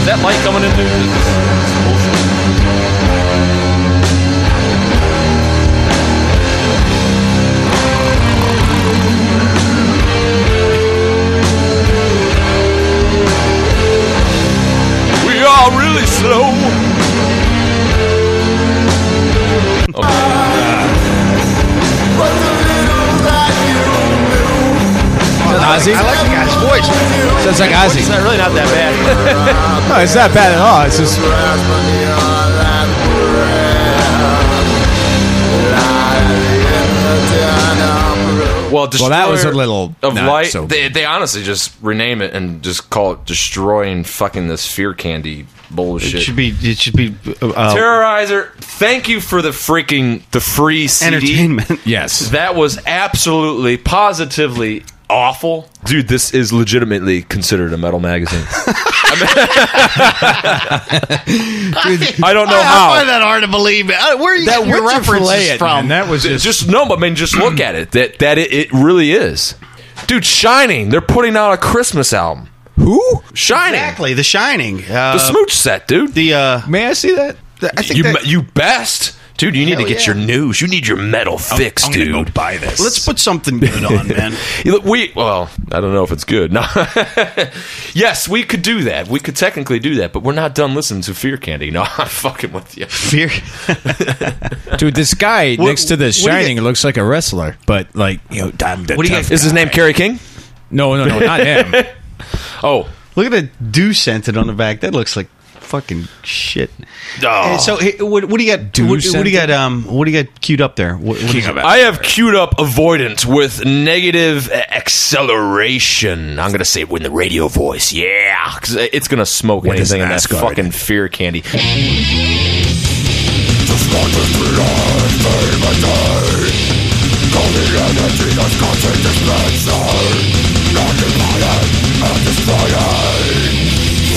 Is that light coming in, dude? Really slow. Ozzy? I like the guy's voice. Sounds like Ozzy. It's not really not that bad. *laughs* No, it's not bad at all. It's just Well, Well, that was a little of not light. so- they, they honestly just rename it and just call it destroying fucking this fear candy bullshit. It should be. It should be uh, Terrorizer, thank you for the freaking the free CD. entertainment. *laughs* yes. That was absolutely positively awful. Dude, this is legitimately considered a metal magazine. *laughs* I don't know I, how. I find that hard to believe. Uh, Where are you That getting your references it, from? man, that was just, just, no, but I mean, just look *clears throat* at it. That that it, it really is. Dude, Shining. They're putting out a Christmas album. who? Shining. exactly The Shining. Uh, The smooch set, dude. the uh, May I see that? I think you that- you best. Dude, you need Hell to get yeah. your news. You need your metal fix, I'm gonna dude. go buy this. Let's put something good on, *laughs* man. You look, We well, I don't know if it's good. No. *laughs* yes, we could do that. We could technically do that, but we're not done listening to Fear Candy. *laughs* No, I'm fucking with you. Fear. Dude, this guy What- next to the what do you Shining get- looks like a wrestler, but like you know, damn. What do you get- Is his name Kerry King? No, no, no, not him. Oh, Look at the do scented on the back. That looks like fucking shit. Oh. So hey, what, what, do you got? What, what, do you got? Um, what do you got queued up there? What, I have queued up avoidance with negative acceleration. I'm gonna say it with the radio voice. Yeah, because it's gonna smoke what anything in that fucking fear candy. *laughs*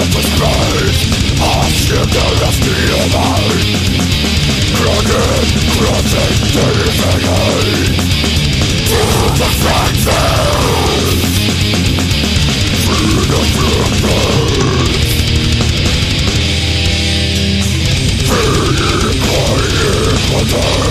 endless space I ship the last DMI Cracking, crushing, defeating To the frontiers Freedom the birth Being high in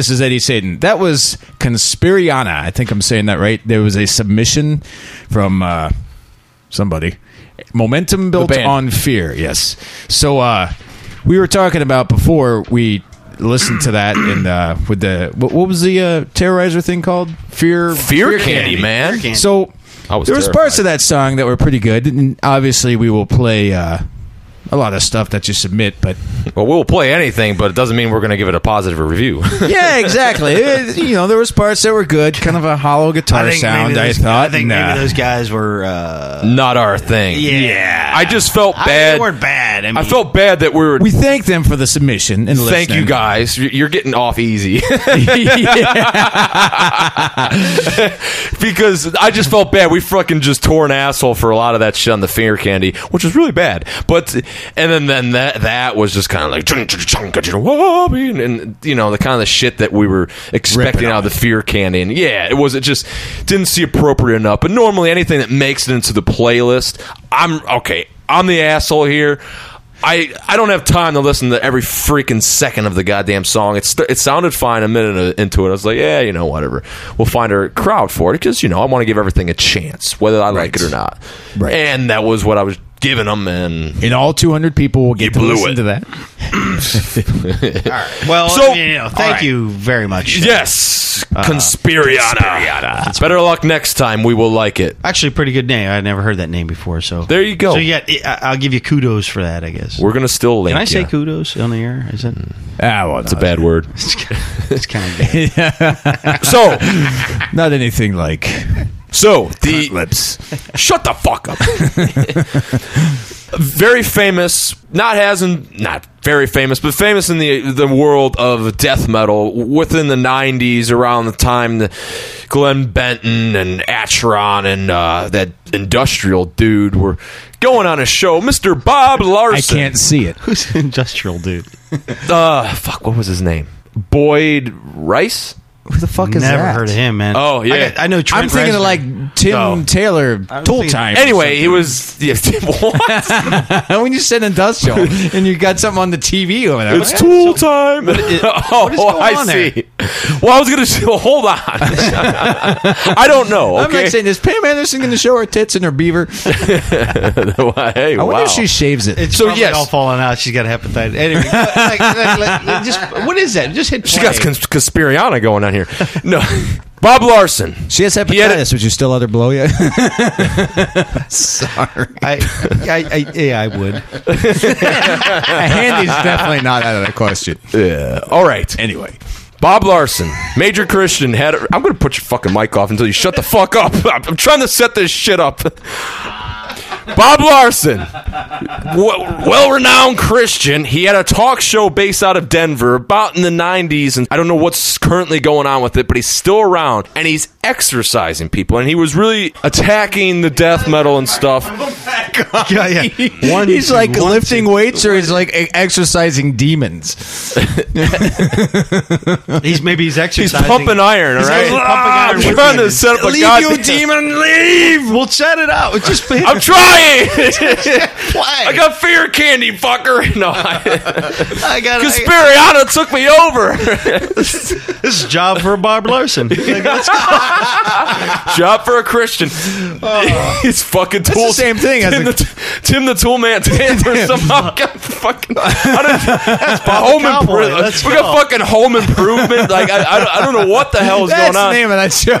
this is Eddie Satan. That was Conspiriana. I think I'm saying that right. There was a submission from uh, somebody. Momentum built on fear. Yes. So uh, we were talking about before we listened to that and uh, with the what, what was the uh, terrorizer thing called? Fear. Fear, candy, man. Fear candy. So I was there was terrified. parts of that song that were pretty good, and obviously we will play uh, a lot of stuff that you submit. But Well, we'll play anything, but it doesn't mean we're going to give it a positive review. *laughs* yeah, exactly. *laughs* It- you know, there was parts that were good, kind of a hollow guitar I sound. maybe I those, thought. I think and, uh, maybe those guys were. Uh, Not our thing. yeah. I just felt I- bad. they weren't bad. I, mean, I felt bad that we were. we thank them for the submission and thank you listening. guys. You're you're getting off easy *laughs* because I just felt bad. We fucking just tore an asshole for a lot of that shit on the finger candy, which was really bad. But and then then that that was just kind of like and, and you know the kind of the shit that we were expecting out of the fear candy. And yeah, it was it just didn't see appropriate enough. But normally anything that makes it into the playlist, I'm okay. I'm the asshole here. I, I don't have time to listen to every freaking second of the goddamn song. It's it sounded fine a minute into it. I was like, yeah, you know, whatever. We'll find our crowd for it because you know I want to give everything a chance, whether I like it or not. Right. And that was what I was giving them, and And all 200 people will get to blew listen it. to that. *laughs* Well, So- you know, thank right. you very much. yes, Conspiriana. Better luck next time. We will like it. Actually, pretty good name. I never heard that name before. So There you go. So yeah, I- I'll give you kudos for that. I guess. We're gonna still link. Can I say ya. kudos on the air? Is it? Ah, well, It's a bad word. *laughs* It's kind of bad. *laughs* So, Not anything like so the lips. *laughs* Shut the fuck up. very famous, not has in, not very famous, but famous in the the world of death metal within the '90s, around the time the Glenn Benton and Acheron and uh, that industrial dude were going on a show. Mr. Bob Larson. I can't see it. Who's industrial dude? Uh, fuck. What was his name? Boyd Rice. Who the fuck is that? Never that? heard of him, man. Oh, yeah. I, got- I know. Trent I'm thinking of Reznor. like Tim Oh. Taylor, was Tool thinking- Time. Anyway, he was. Yeah, *laughs* what? *laughs* when you said industrial *laughs* and you got something on the TV over there, It's like, tool time. oh, what is oh, going I on see. Well, I was going to hold on. I don't know. I'm Okay. not saying is Pam Anderson going to show her tits in her beaver? hey, I wonder wow. if she shaves it. It's So, probably yes. all falling out. She's got hepatitis. Anyway, like, like, like, like, just what is that? Just hit. She got play. cons- Conspiriana going on here. No, Bob Larson. she has He hepatitis. Would you still let her blow you? *laughs* Sorry, I, I, I, yeah, I would. a handy's definitely not out of the question. Yeah. All right. Anyway, Bob Larson, Major Christian had. A, I'm going to put your fucking mic off until you shut the fuck up. I'm, *laughs* I'm trying to set this shit up. Bob Larson, well renowned Christian. He had a talk show based out of Denver about in the 90s, and I don't know what's currently going on with it, but he's still around and he's exercising people, and he was really attacking the death metal and stuff. *laughs* Yeah, yeah. *laughs* One, he's two, like one, lifting two. weights, or he's like exercising demons. *laughs* He's maybe he's exercising. He's pumping iron, all He's right? pumping iron I'm with trying to set up a Leave goddamn- you demon, leave. We'll chat it out. Just I'm trying. *laughs* play. I got fear candy, fucker. *laughs* No, I, I got Conspiriana took me over. *laughs* This is a job for Bob Larson. Like, let's go. Job for a Christian. Oh. It's fucking tool. the same thing as Tim, a- the, Tim the Tool Man. Tanner somehow got fucking. I don't, home improvement. We go. got fucking home improvement. Like I, I, don't- I don't know what the hell is That's going on. the name of that show.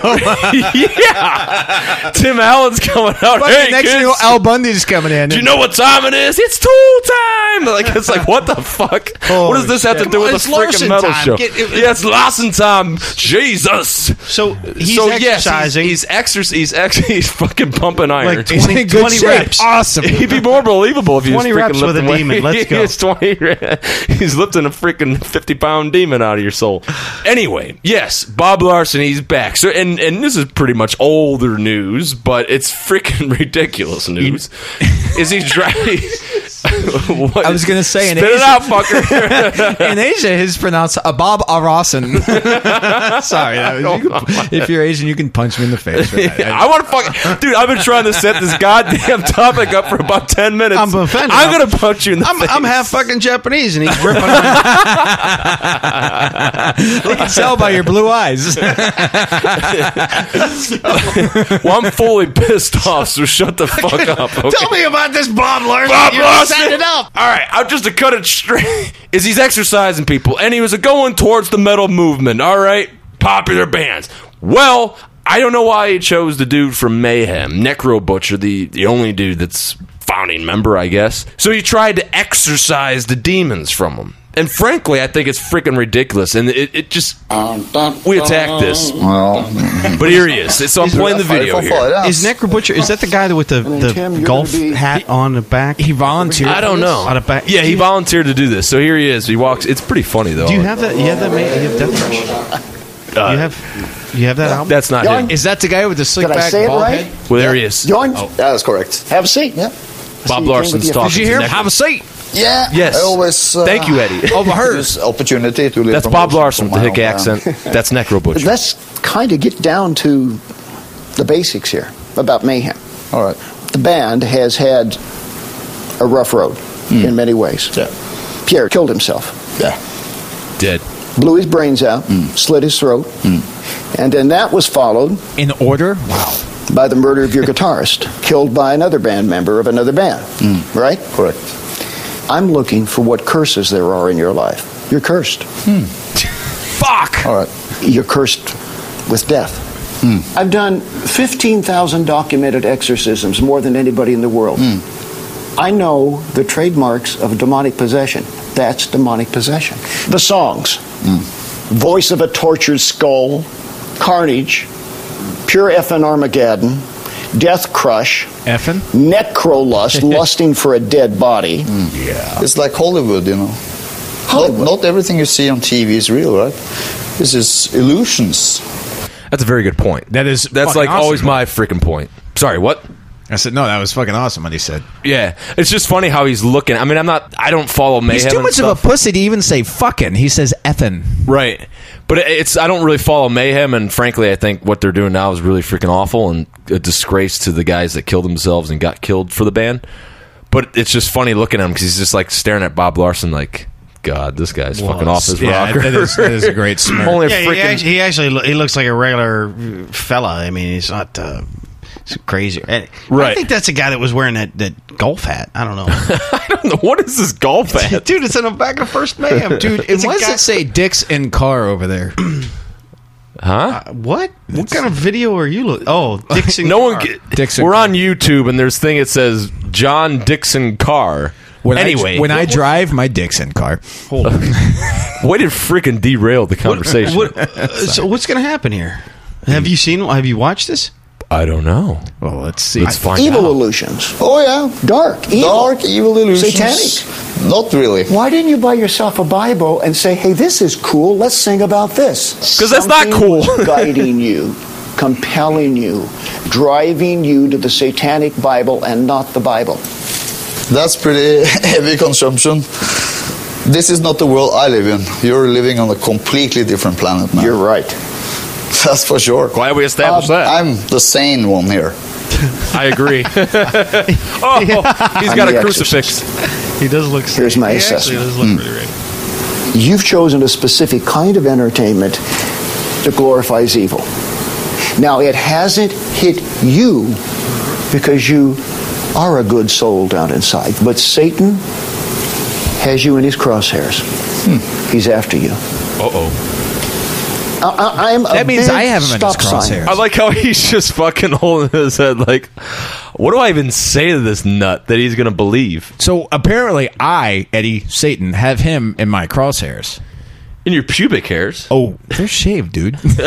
yeah, Tim Allen's coming out. Hey, next kids, Al Bundy's coming in. do you know what time it is? It's tool time. Like it's like what the fuck? what does this have to shit. do with It's a freaking Larson metal time. show? Get- it- yeah, it's Larson time. Jesus. So he's so yes, exercising. he's, he's exercising. He's ex- *laughs* he's fucking pumping iron. Like He's 20 good 20 shape. reps. Awesome. *laughs* He'd be more believable if he was 20 freaking reps with a lifting demon. Let's *laughs* go. It's 20 re- He's lifting a freaking 50 pound demon out of your soul. Anyway, yes, Bob Larson, he's back. So, and, and this is pretty much older news, but it's freaking ridiculous news. Is he driving? *laughs* What? I was gonna say in Spit it Asia- out, fucker. *laughs* in Asia, his pronounced Abab uh, Arasan. *laughs* Sorry, was- you can- if you're Asian, you can punch me in the face. That. I want to fuck, dude. I've been trying to set this goddamn topic up for about ten minutes. I'm offended. I'm gonna punch you in the I'm, face. I'm half fucking Japanese, and he's ripping. I can tell by your blue eyes. well, I'm fully pissed off. So shut the fuck up. *laughs* Okay? Tell me about this Bob Larson. Bob You Larson. set it up. All right, I'm just to cut it straight. *laughs* Is he's exercising people, and he was going towards the metal movement. All right, popular bands. Well, I don't know why he chose the dude from Mayhem, Necrobutcher, the the only dude that's founding member, I guess. So he tried to exorcise the demons from him. And frankly, I think it's freaking ridiculous. And it, it just we attack this, Well, but here he is. So I'm playing the video here. Is Necrobutcher? Is that the guy with the, the Tim, golf hat on the back? he volunteered. I don't know. On a back- Yeah, he volunteered to do this. So here he is. He walks. It's pretty funny though. Do you have that? You have that? ma- You have Death Crush. Uh, you have. You have that album. That's not Young- him. Is that the guy with the slick Did I back say it bald right? head? Well, there he is. Join. Oh. That is correct. Have a seat. Yeah. Bob Larson's talking. Did you hear? Necro- Have a seat. Yeah. Yes. I always. Uh, Thank you, Eddie. *laughs* Overheard. This opportunity to live That's Bob those- Larson with the my hick accent. That's Necrobutcher. Let's kind of get down to the basics here about Mayhem. All right. The band has had a rough road hmm. in many ways. Yeah. Pierre killed himself, Yeah. Dead. blew his brains out, hmm. slit his throat, hmm. and then that was followed In order? Wow. by the murder of your guitarist, *laughs* killed by another band member of another band. Right? Correct. I'm looking for what curses there are in your life. You're cursed. Hmm. Fuck. All right. You're cursed with death. Hmm. I've done 15,000 documented exorcisms, more than anybody in the world. Hmm. I know the trademarks of demonic possession. That's demonic possession. The songs Voice of a Tortured Skull, Carnage, Pure Effin' Armageddon, Death Crush, Effin? Necrolust, *laughs* lusting for a dead body. Mm, yeah. It's like Hollywood, you know. Hollywood. Not, not everything you see on TV is real, right? This is illusions. That's a very good point. That is That's fucking like always my freaking point. Sorry, what? I said no. That was fucking awesome. What he said. Yeah, it's just funny how he's looking. I mean, I'm not. I don't follow mayhem. He's too and much of a pussy to even say fucking. He says effing. right. But it- it's. I don't really follow mayhem, and frankly, I think what they're doing now is really freaking awful and a disgrace to the guys that killed themselves and got killed for the band. But it's just funny looking at him because he's just like staring at Bob Larson, like, God, this guy's fucking off his yeah, rocker. that is- that is a great *laughs* smirk. Only a Yeah, he freaking. actually, he actually lo- he looks like a regular fella. I mean, he's not uh, he's crazy. And I think that's the guy that was wearing that, that golf hat. I don't know, *laughs* I don't know what is this golf *laughs* at. dude. It's in the back of First Mayhem, *laughs* dude. It's a Why does guy- it say dicks in car over there? *clears throat* Huh? what? What kind of video are you looking? Oh, Dixon. No one. Get, Dixon we're Carr. on YouTube, and there's thing. It says John Dixon Carr. When anyway, I, when I drive my Dixon car. Hold on. way to freaking derail the conversation. What, uh, so what's going to happen here? Have you seen? Have you watched this? I don't know. Well, let's see. Let's find Evil out. illusions. Oh, yeah. Dark. Evil. Dark, evil illusions. Satanic. Not really. Why didn't you buy yourself a Bible and say, hey, this is cool, let's sing about this"? Because that's not cool. *laughs* guiding *laughs* you, compelling you, driving you to the satanic Bible and not the Bible. That's pretty *laughs* heavy consumption. This is not the world I live in. You're living on a completely different planet now. You're right. *laughs* That's for sure. Glad we established Uh, that. I'm the sane one here. I agree. *laughs* oh, *laughs* he's got I'm a the crucifix. He does look. Here's my he assessment. Actually does look pretty right. You've chosen a specific kind of entertainment that glorifies evil. Now, it hasn't hit you because you are a good soul down inside, but Satan has you in his crosshairs. He's after you. Uh oh. I, I, I'm a That means big I have him in his stop crosshairs. I like how he's just fucking holding his head. Like, what do I even say to this nut that he's gonna believe? So apparently, I Eddie Satan have him in my crosshairs. In your pubic hairs. Oh, they're shaved, dude. *laughs*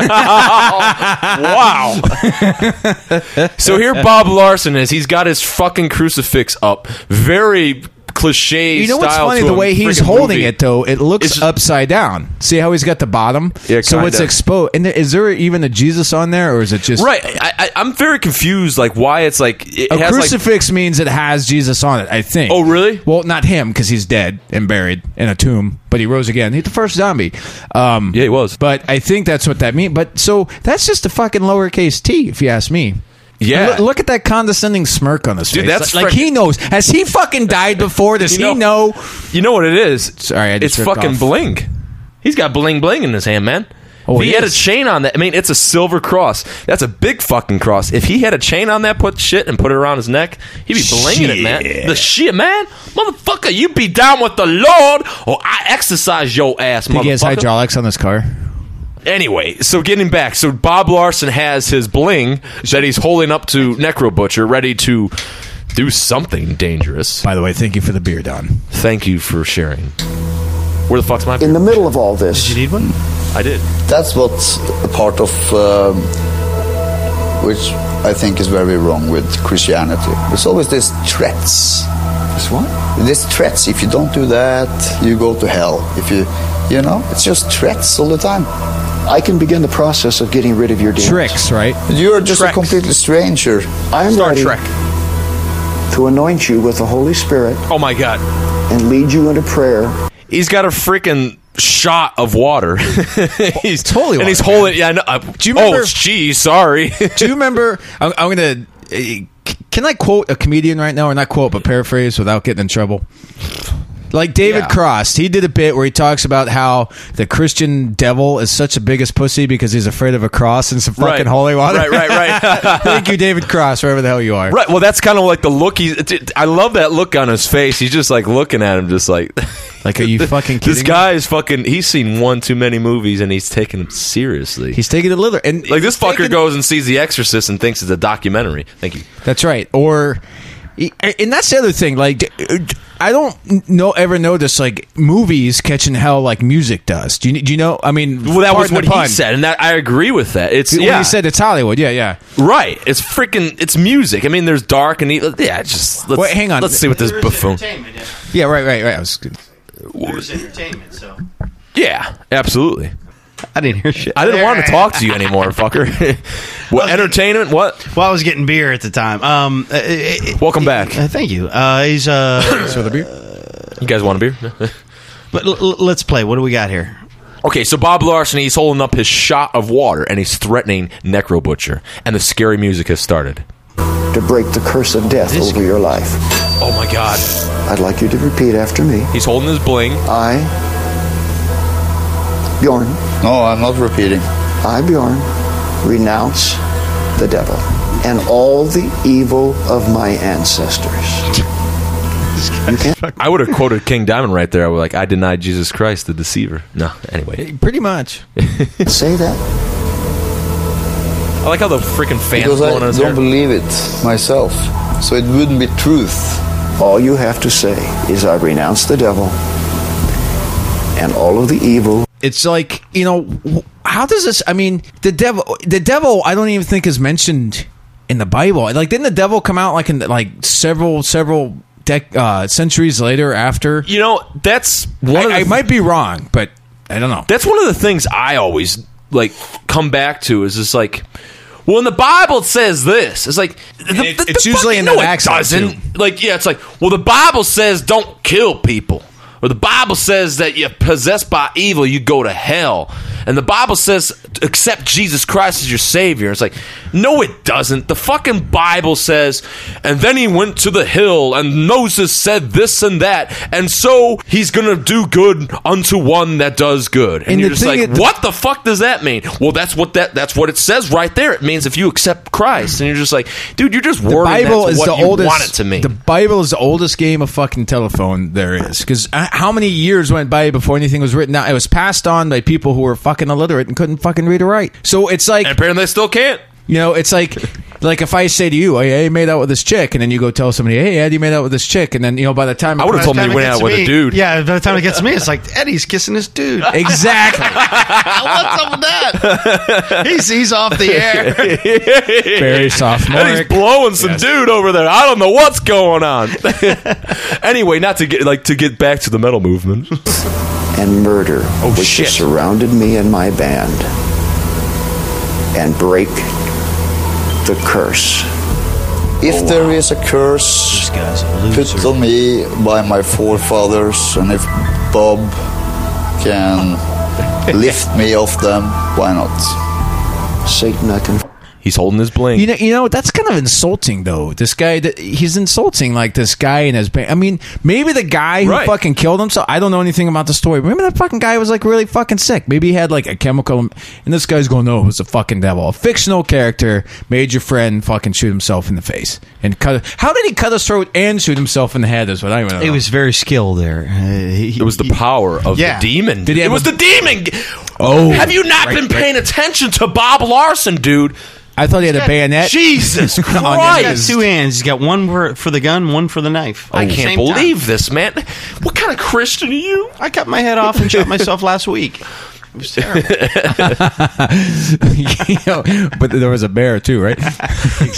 Wow. *laughs* so here Bob Larson is. He's got his fucking crucifix up. Very cliche. You know what's funny? The way he's holding movie. it, though, it looks It's- upside down. See how he's got the bottom? Yeah, So it's kinda. exposed. And is there even a Jesus on there, or is it just Right, I, I, I'm very confused. Like why it's like it A has like crucifix means it has Jesus on it. I think. Oh, really? Well, not him because he's dead and buried in a tomb, but he rose again. He's the first zombie. Um, Yeah, he was. But I think that's what that means. But so that's just a fucking lowercase t, if you ask me. Yeah. Look, look at that condescending smirk on his Dude, face. that's like, like frick- he knows. Has he fucking died before? Does *laughs* You he know? You know what it is? Sorry, I just it's ripped fucking off. bling. He's got bling bling in his hand, man. Oh, if he he had a is. chain on that, I mean, it's a silver cross. That's a big fucking cross. If he had a chain on that, put shit and put it around his neck, he'd be blinging it, man. The shit, man, motherfucker, you be down with the Lord, or I exercise your ass, Think he has motherfucker. hydraulics on this car? Anyway, so getting back, so Bob Larson has his bling that he's holding up to Necrobutcher, ready to do something dangerous. By the way, thank you for the beer, Don. Thank you for sharing. Where the fuck's my? In the middle of all this, Did You need one? I did. That's what's a part of um, which I think is very wrong with Christianity. There's always this threats. This what? This threats. If you don't do that, you go to hell. If you, you know, it's just threats all the time. I can begin the process of getting rid of your demons. Tricks, right? You're just Treks. a completely stranger. I am Star ready Trek. to anoint you with the Holy Spirit Oh my god. and lead you into prayer. He's got a freaking shot of water. *laughs* he's Totally and he's water, holding. Yeah, I know. uh, Do you oh, remember- it's cheese. Sorry. *laughs* Do you remember? I'm, I'm gonna. Can I quote a comedian right now, or not quote, but paraphrase without getting in trouble? Like David Yeah. Cross, he did a bit where he talks about how the Christian devil is such a biggest pussy because he's afraid of a cross and some fucking Right. holy water. Right, right, right. *laughs* Thank you, David Cross, wherever the hell you are. right. Well, that's kind of like the look. He's. I love that look on his face. He's just like looking at him, just like. *laughs* Like, are you *laughs* fucking kidding? This me? guy is fucking. He's seen one too many movies, and he's taking them seriously. he's taking it literally, and like this fucker taking- goes and sees The Exorcist and thinks it's a documentary. Thank you. That's right. Or, and that's the other thing. Like, I don't know ever notice like movies catching hell like music does. Do you do you know? I mean, Well, that was pardon what he said, and that I agree with that. It's When yeah, he said it's Hollywood. Yeah, yeah. right. It's freaking. It's music. I mean, there's dark and. Yeah, just let's, Wait, hang on. Let's see what this buffoon. Yeah, right, right, right. I was There's entertainment, so Yeah, absolutely. I didn't hear shit. I didn't want to talk to you anymore, *laughs* fucker. *laughs* what entertainment? What? Well, I was getting beer at the time. Um, uh, uh, Welcome back. uh, thank you. Uh, he's uh, *coughs* for the beer. You guys want a beer? *laughs* but l- l- let's play. What do we got here? okay, so Bob Larson, he's holding up his shot of water and he's threatening Necrobutcher, and the scary music has started. To break the curse of death This- over your life. Oh my God! I'd like you to repeat after me. He's holding his bling. I, Bjorn, No, I'm not repeating. I, Bjorn, renounce the devil and all the evil of my ancestors. You can't. I would have quoted King Diamond right there. I was like, I denied Jesus Christ, the deceiver. No, anyway. Pretty much. Say that. I like how the freaking fans Because blowing I on his don't hair. believe it myself. So it wouldn't be truth. All you have to say is, I renounce the devil and all of the evil It's like you know, how does this? I mean, the devil. The devil. I don't even think is mentioned in the Bible. Like, didn't the devil come out like in like several several dec- uh, centuries later after? You know, that's one of the I, I might be wrong, but I don't know. that's one of the things I always like come back to is just like well, when the Bible it says this, it's like the, it's- the- it's the usually in no, that it accent, doesn't. Like, yeah, it's like, well, the Bible says don't kill people, or the Bible says that you're possessed by evil, you go to hell, and the Bible says accept Jesus Christ as your Savior. It's like, no, it doesn't. The fucking Bible says, and then he went to the hill, and Moses said this and that, and so he's gonna do good unto one that does good. And, And you're just like, what the fuck does that mean? Well, that's what that that's what it says right there. It means if you accept Christ, and you're just like, dude, you're just The Bible is what the oldest. want it to mean. The Bible is the oldest game of fucking telephone there is. Because uh, how many years went by before anything was written out? It was passed on by people who were fucking illiterate and couldn't fucking read or write. So it's like and apparently they still can't. You know, it's like *laughs* like if I say to you, "Hey, I made out with this chick," and then you go tell somebody, "Hey, Ed, you made out with this chick," and then you know by the time I would've told me By the he went out gets with a dude. Yeah, by the time it gets to me, it's like Eddie's kissing this dude. *laughs* exactly What's up with that? he's he's off the air. *laughs* very And he's blowing some dude over there. I don't know what's going on. anyway, not to get like to get back to the metal movement. and murder Oh, which shit. surrounded me and my band and break the curse. If there is a curse a put on me by my forefathers, and if Bob can *laughs* lift me off them, why not? Satan, I can He's holding his bling. You know, you know that's kind of insulting, though. This guy, that he's insulting like this guy in his band. I mean, maybe the guy who Right. fucking killed himself. I don't know anything about the story. Maybe that fucking guy was like really fucking sick. Maybe he had like a chemical. And this guy's going, "No, it was a fucking devil, a fictional character made your friend fucking shoot himself in the face and cut." How did he cut his throat and shoot himself in the head? Is what I want to know. It was very skilled there. Uh, he- it was the he- power of Yeah. the demon. Did he it was a- the demon. Oh, have you not right, been right. paying attention to Bob Larson, dude? I thought he had a bayonet. Jesus *laughs* Christ! He's got Christ! two hands. He's got one for, for the gun, one for the knife. I can't same time. believe this, man. What kind of Christian are you? I cut my head off and shot myself last week. It was terrible. *laughs* *laughs* You know, but there was a bear too, right?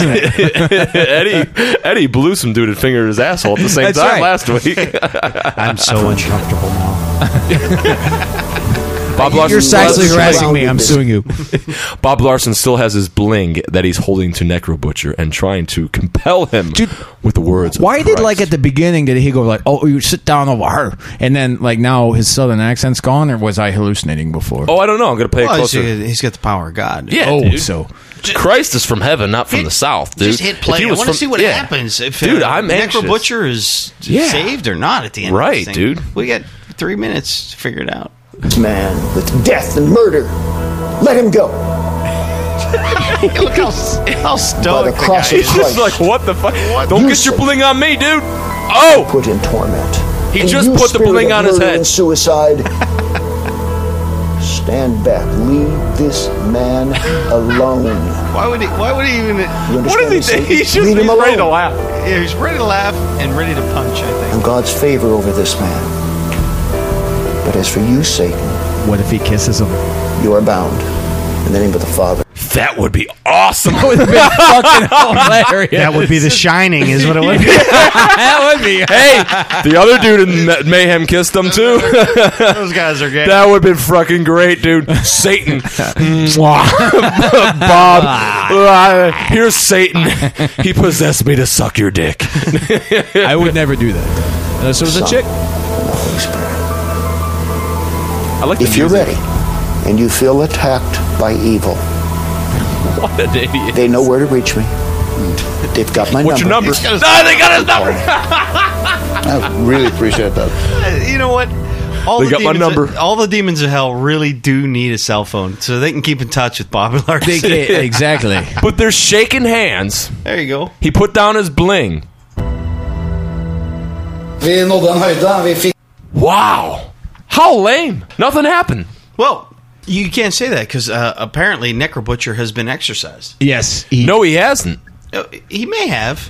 Eddie Eddie blew some dude and fingered his asshole at the same That's time right. last week. I'm so uncomfortable now. Bob Larson You're sexually still- harassing me. I'm suing you. *laughs* Bob Larson still has his bling that he's holding to Necrobutcher and trying to compel him Dude, with the words. of Why did like at the beginning did he go like, "Oh, you sit down over her," and then like now his southern accent's gone, or was I hallucinating before? Oh, I don't know. I'm gonna play it Well, he's, closer. he's got the power of God. yeah, oh, dude. so Christ is from heaven, not from Hit- the south, dude. Just hit If play. he I was want to from- see what yeah. happens. If dude. uh, I'm Necro. Butcher is Yeah. saved or not at the end. of Right, this thing. dude. We got three minutes to figure it out. Man with death and murder. Let him go *laughs* Look how, how by stoic the cross guy is. He's just like, what the fuck? Don't You get your said- bling on me, dude. Oh, Put in torment. He And just put the spirit bling on his head. And suicide. *laughs* Stand back. Leave this man alone. Why would he? Why would he even? You what understand he? me. He's just he's ready to laugh. Yeah, he's ready to laugh and ready to punch. I think. And God's favor over this man. But as for you, Satan, What if he kisses him? you are bound. In the name of the Father. That would be awesome. *laughs* fucking *laughs* hilarious. That would be The Shining, is what it would be. *laughs* that would be. hey, the other dude in Ma- Mayhem kissed him too. Those guys are gay. that would have been fucking great, dude. Satan, Mwah. Bob. Uh, here's Satan. He possessed me to suck your dick. I would never do that. Unless it was a chick. Like If you're ready and you feel attacked by evil, *laughs* What an idiot. they know where to reach me. They've got my number. What's your number? number. No, *laughs* they got his number. *laughs* I really appreciate that. Uh, you know what? All They the got my demons, number. All the demons of hell really do need a cell phone so they can keep in touch with Bobby They Larson. get- exactly. But they're shaking hands. There you go. He put down his bling. Vi nådde en höjda. Vi fick Wow. How lame. Nothing happened. Well, you can't say that because uh, apparently Necrobutcher has been exercised. Yes. He, No, he hasn't. Uh, he may have.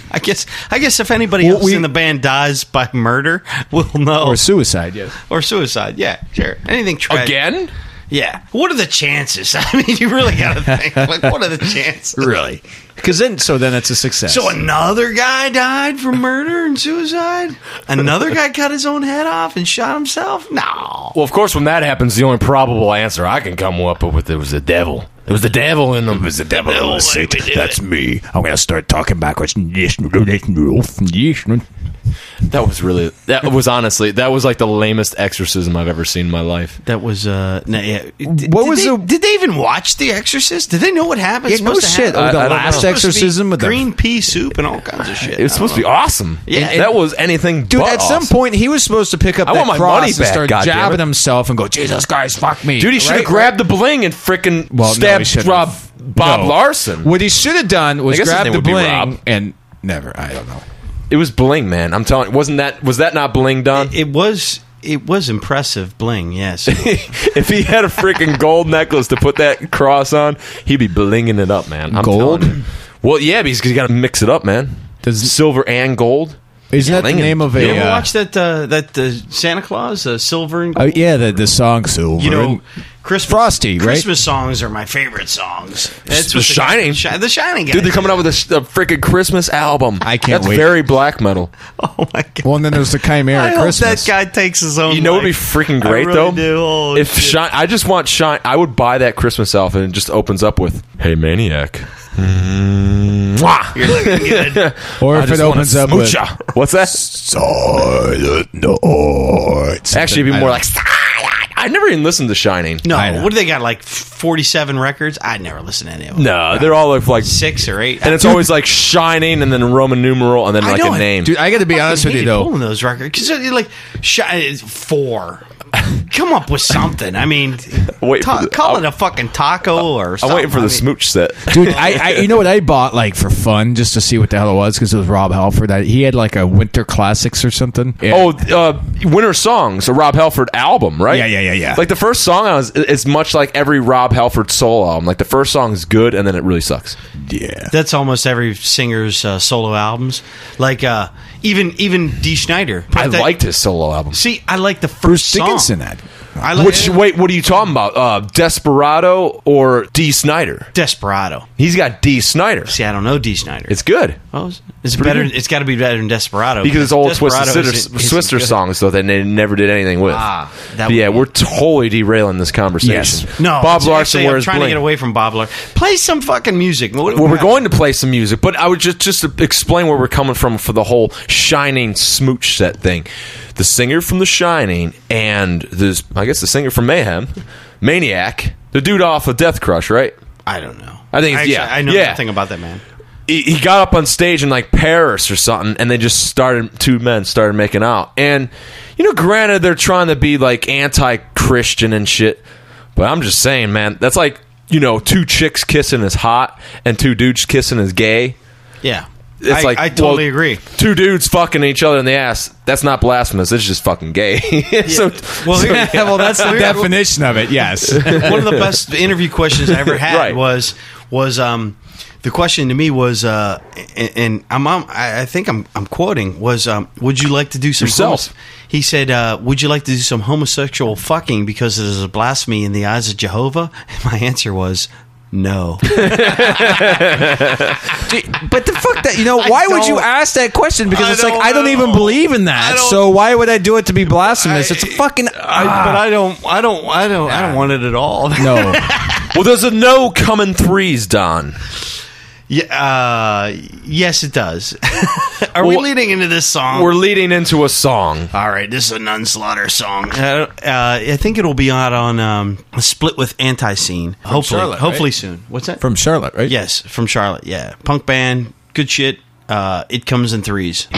*laughs* I guess. I guess if anybody Well, else we- in the band dies by murder, *laughs* we'll know or suicide. Yes. or suicide. Yeah, sure. Anything tragic. Again? Yeah. What are the chances? *laughs* I mean, you really got to think. Like, what are the chances? *laughs* Really? Because then, so then it's a success. So another guy died from murder and suicide. Another guy cut his own head off and shot himself. No. Well, of course, when that happens, the only probable answer I can come up with it was the devil. It was the devil in them. It was the devil. In the Satan. That's me. I'm gonna start talking backwards. That was really. That was honestly. That was like the lamest exorcism I've ever seen in my life. That was uh. No, yeah. Did, What did was they, the- Did they even watch The Exorcist? Did they know what happened? Yeah, no Supposed to shit. happen? the I- I don't last know. exorcism with the green pea soup and all kinds of shit. It was supposed to be awesome. Yeah. that was anything. Dude, but at some awesome. point, he was supposed to pick up I that want my cross money and back, start goddammit. jabbing himself and go, Jesus Christ, fuck me. dude, he should have Right? grabbed the bling and freaking Well, no, stabbed he shouldn't Rob have. Bob No. Larson. What he should have done was I guess his grab name the would be bling and never. I don't know. It was bling, man. I'm telling. Wasn't that? Was that not bling done? It was. it was impressive bling. Yes, *laughs* if he had a freaking gold necklace to put that cross on, he'd be blinging it up, man. I'm Gold? Well, yeah, because you got to mix it up, man. Does- silver and gold? Isn't that the Blinging. name of you a? ever uh, watch that uh, that uh, Santa Claus, uh, Silver and oh, yeah, the the song Silver. you know, and- Christmas Frosty, right? Christmas songs are my favorite songs. That's The what Shining. Shi- the Shining, guy. Dude, they're coming out with a, sh- a freaking Christmas album. I can't That's wait. very black metal. *laughs* Oh my god! well, and then there's the Chimera I hope Christmas. that guy takes his own. You know what would be life. freaking I great really though? do. Oh, if shit. Shine, I just want Shine. I would buy that Christmas outfit and it just opens up with "Hey Maniac." Mwah. You're looking good. *laughs* or I if just it wanna opens up with smoocha. What's that? Silent Night. Actually, it'd be more like. I never even listened to Shining. No, I know. what do they got? Like forty-seven records? I never listened to any of them. No, they're all like, like six or eight. and it's always like Shining and then Roman numeral and then I like know a it. name. Dude, I got to be honest with you though. pulling those records because you're uh, like shi- uh, four. *laughs* Come up with something. I mean, *laughs* Wait ta- for the- call I'm- it a fucking taco or. Something. I'm waiting for I the mean, smooch set. *laughs* Dude, I, I you know what I bought like for fun just to see what the hell it was because it was Rob Halford. I, he had like a Winter Classics or something. Yeah. Oh, uh, Winter Songs, a Rob Halford album, right? Yeah, yeah, yeah, yeah. Like the first song I was, it's much like every Rob Halford solo album. Like the first song is good and then it really sucks. Yeah. That's almost every singer's uh, solo albums. Like uh, even even Dee Snider. I That- liked his solo album. See, I like the first Bruce song. Dickinson had. I like Which wait, what are you talking about? Uh, Desperado or Dee Snider? Desperado. He's got Dee Snider. See, I don't know Dee Snider. It's good Oh, it's- it's better. It's got to be better than Desperado because it's all Twisted Desperado Sister, isn't- isn't good. songs though that they never did anything with. Ah, that But yeah, be- we're totally derailing this conversation. Yes. No, Bob it's Larson actually, I'm wears trying bling. to get away from Bob Larson. Play some fucking music. What- Well, we're going to play some music, but I would just just to explain where we're coming from for the whole Shining smooch set thing. The singer from The Shining and this, I guess, the singer from Mayhem, Maniac, the dude off of Death Crush, right? I don't know. I think it's- Actually, yeah, I know yeah. nothing about that man. He, he got up on stage in like Paris or something, and they just started. Two men started making out, and you know, granted, they're trying to be like anti-Christian and shit, but I'm just saying, man, that's like you know, two chicks kissing is hot, and two dudes kissing is gay. Yeah, It's I, like I totally well, agree. Two dudes fucking each other in the ass. That's not blasphemous. It's just fucking gay. *laughs* so, Well, so- yeah, well, that's the *laughs* definition of it. Yes. *laughs* one of the best interview questions I ever had Right. was was um the question to me was uh and, and I'm, I'm I I think I'm I'm quoting was um would you like to do some Yourself. homos- he said uh would you like to do some homosexual fucking because it is a blasphemy in the eyes of Jehovah and my answer was no. *laughs* But the fuck that you know why would you don't- ask that question? Because I it's like don't I don't even know. believe in I that don't- so why would I do it to be blasphemous? It's a fucking I, ah. but I don't I don't I don't I don't want it at all. No. *laughs* Well, there's a no coming threes, Don. Yeah uh yes it does *laughs* are we Well, leading into this song We're leading into a song. All right, this is a Nunslaughter song. Uh, uh, I think it'll be out on um, a split with Antiseen. Hopefully, Charlotte, hopefully right? soon. What's that? from Charlotte right yes, from Charlotte. Yeah, punk band, good shit. Uh, it comes in threes.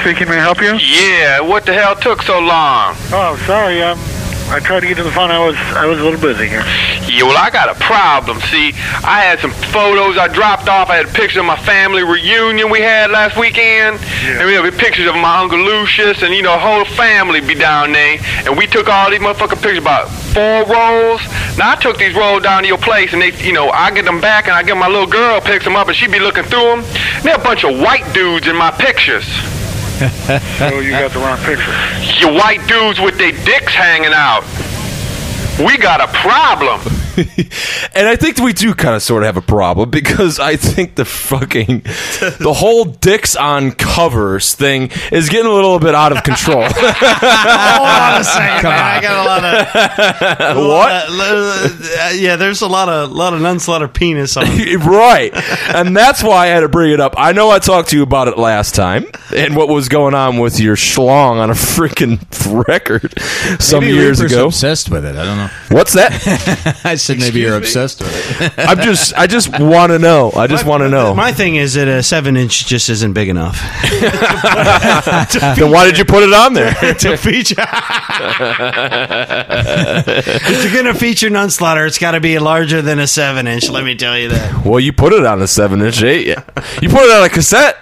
Speaking. May I help you? Yeah, what the hell took so long? Oh, sorry. Um, I tried to get to the phone. I was I was a little busy here. Yeah, well, I got a problem. See, I had some photos I dropped off. I had pictures of my family reunion we had last weekend. yeah. And we had pictures of my Uncle Lucius and, you know, whole family be down there. And we took all these motherfucking pictures, about four rolls. Now, I took these rolls down to your place, and they, you know, I get them back, and I get my little girl picks them up, and she be looking through them. And there are a bunch of white dudes in my pictures. So *laughs* oh, you got the wrong picture. You white dudes with their dicks hanging out. We got a problem. *laughs* and I think we do kind of sort of have a problem because I think the fucking the whole dicks on covers thing is getting a little bit out of control. *laughs* Hold on a second, man. I got a lot of *laughs* a What? lot of- uh, yeah, there's a lot of lot of nuns, a lot of penis on. right. And that's why I had to bring it up. I know I talked to you about it last time and what was going on with your schlong on a freaking record some Maybe years Reaper's ago. obsessed with it. I don't know. What's that? I said maybe you're obsessed with it. *laughs* I'm just I just want to know. I just want to know. My thing is that a seven inch just isn't big enough *laughs* then why did you put it on there? *laughs* to feature. if you're gonna feature Nunslaughter, it's got to be larger than a seven inch. Let me tell you that. Well, you put it on a seven inch eight. You put it on a cassette.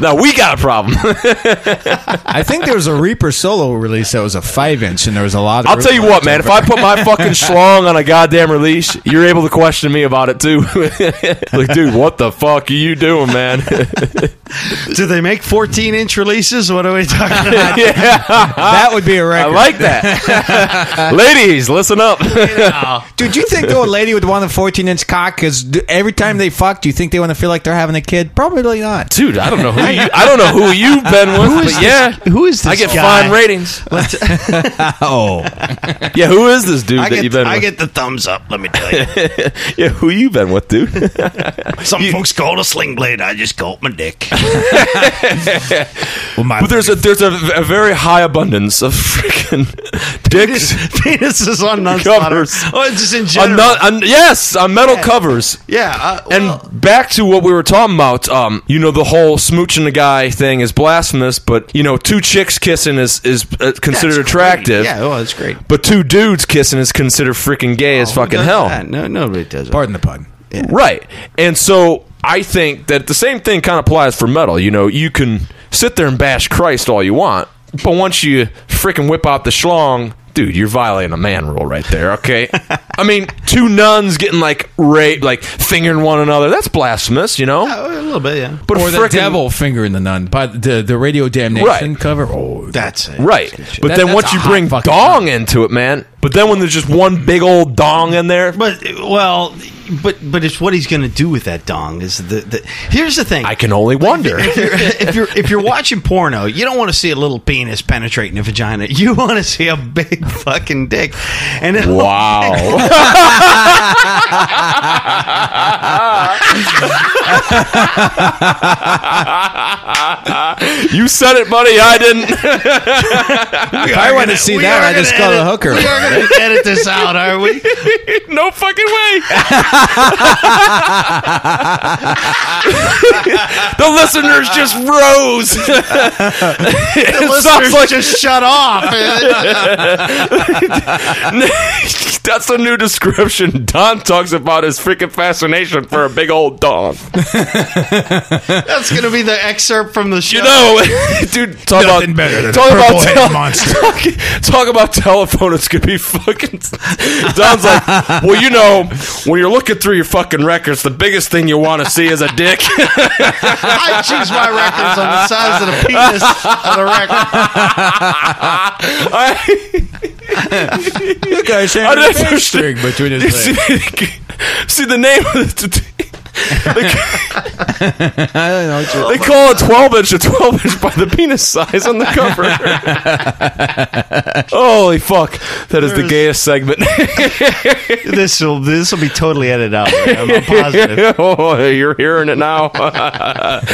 now we got a problem. I think there was a Reaper solo release that was a five inch, and there was a lot. of I'll tell you what, man. If I put my fucking schlong on a goddamn release, you're able to question me about it too. *laughs* like, dude, what the fuck are you doing, man? *laughs* Do they make 14 inch releases? What are we talking about? *laughs* yeah, that would be a record. I like that. Ladies, listen up. Dude, you think though a lady would want a 14 inch cock? Because every time they fuck, do you think they want to feel like they're having a kid? Probably not. Dude, I don't know who you. I don't know who you've been with, but yeah, Who is this I get guy? fine ratings. Oh, Yeah, who is this dude I that get, you've been I with? get the thumbs up. Let me tell you. *laughs* yeah, who you been with, dude? *laughs* Some folks call it a sling blade. I just call it my dick. *laughs* well, my But there's a there's a, a very high abundance of freaking dicks. Penises on Nunslaughter. Covers. Oh, it's just in On general. no- on- yes, on metal covers. yeah. Uh, And back to what we were talking about, um, you know, the whole smooching the guy thing is blasphemous, but you know, two chicks kissing is is uh, considered that's attractive. great. Yeah, well, it's great. But two dudes kissing is considered freaking gay as fucking hell. that? No, nobody does. pardon the pun. Right. And so I think that the same thing kind of applies for metal. You know, you can sit there and bash Christ all you want, but once you freaking whip out the schlong, dude, you're violating a man rule right there, okay? *laughs* I mean, two nuns getting like raped, like fingering one another, that's blasphemous, you know? Oh, a little bit, yeah. But or the devil fingering the nun, but the the radio damnation Right. cover. Oh, That's it. Right. But That- then once you bring fucking dong into it, man, but then when there's just one big old dong in there, But well, but but it's what he's going to do with that dong. Is the, the here's the thing. I can only wonder. if you're, if you're if you're watching porno, you don't want to see a little penis penetrating a vagina. You want to see a big fucking dick. And it- Wow. *laughs* you said it, buddy. I didn't. if I want to see we that, are I just gonna call a edit- hooker. We are going to edit this out, are we? *laughs* no fucking way. *laughs* the listeners just rose. *laughs* it Listeners sounds like just shut off. that's a new description. Don talks about his freaking fascination for a big old dog. That's going to be the excerpt from the show. You know, dude, talk Nothing about better than a talk about purple-headed monster. Talk, talk about telephone. It's gonna be fucking. Don's like, well, you know, when you're looking through your fucking records, the biggest thing you want to see is a dick. *laughs* I choose my records on the size of the penis of the record. I, You guys have a understand. string between his see, legs. *laughs* see the name of the. I don't know. What They *laughs* call it 12 inch a 12 inch by the penis size on the cover. *laughs* Holy fuck. That is the gayest segment. *laughs* This will this will be totally edited out. I'm, I'm positive. oh, you're hearing it now. but,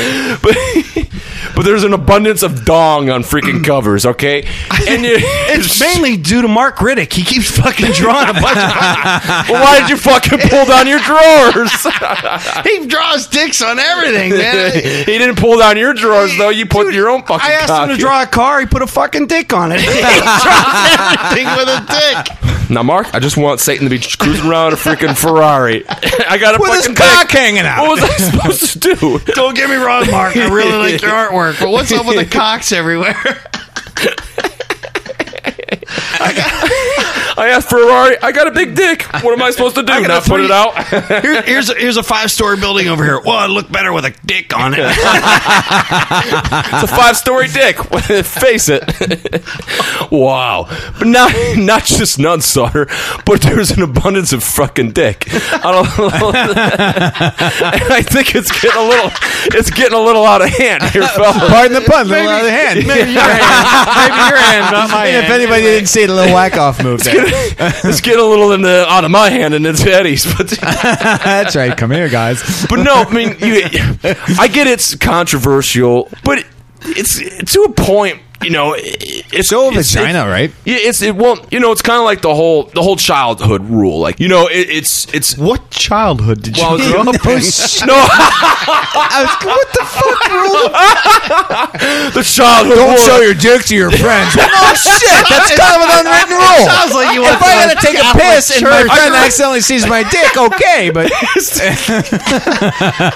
but there's an abundance of dong on freaking *clears throat* covers. Okay, and you, *laughs* It's mainly due to Mark Riddick. He keeps fucking drawing a bunch of. *laughs* *laughs* well, why did you fucking pull down your drawers? he draws dicks on everything, man. he didn't pull down your drawers though. You put your own fucking. I asked him to draw a car. He put a fucking dick on it. he draws everything with a dick. Now, Mark, I just want Satan to be cruising around a freaking Ferrari. *laughs* I got a With his cock hanging out. What was I supposed to do? *laughs* Don't get me wrong, Mark. I really like your artwork, but what's up with the *laughs* cocks everywhere? I asked Ferrari. I got a big dick. What am I supposed to do? *laughs* I got a Not put it out? *laughs* Here, here's a, here's a five story building over here. Well, it'd look better with a dick on it. *laughs* It's a five story dick. Face it. wow. But not not just Nunslaughter, but there's an abundance of fucking dick. I don't and I think it's getting a little it's getting a little out of hand here, fella. Pardon the pun, a little out of hand. Maybe your hand, maybe your hand, not my And if hand. anybody didn't see the little whack off move there. *laughs* It's getting a little in the out of my hand and it's Eddie's, but *laughs* *laughs* That's right. Come here, guys. but no, I mean, you, I get it's controversial, but it's to a point. You know, it's So it's- vagina, right? Yeah, it's it won't. You know, it's kind of like the whole the whole childhood rule. Like you know, it, it's it's. What childhood did you grow *laughs* up in? no, *laughs* what the fuck, rule? *laughs* the childhood Don't rule. show your dick to your friends. oh shit! That's kind of an unwritten rule. Sounds like you went If I to a gotta take a Catholic piss and my friend accidentally sees my dick, okay, but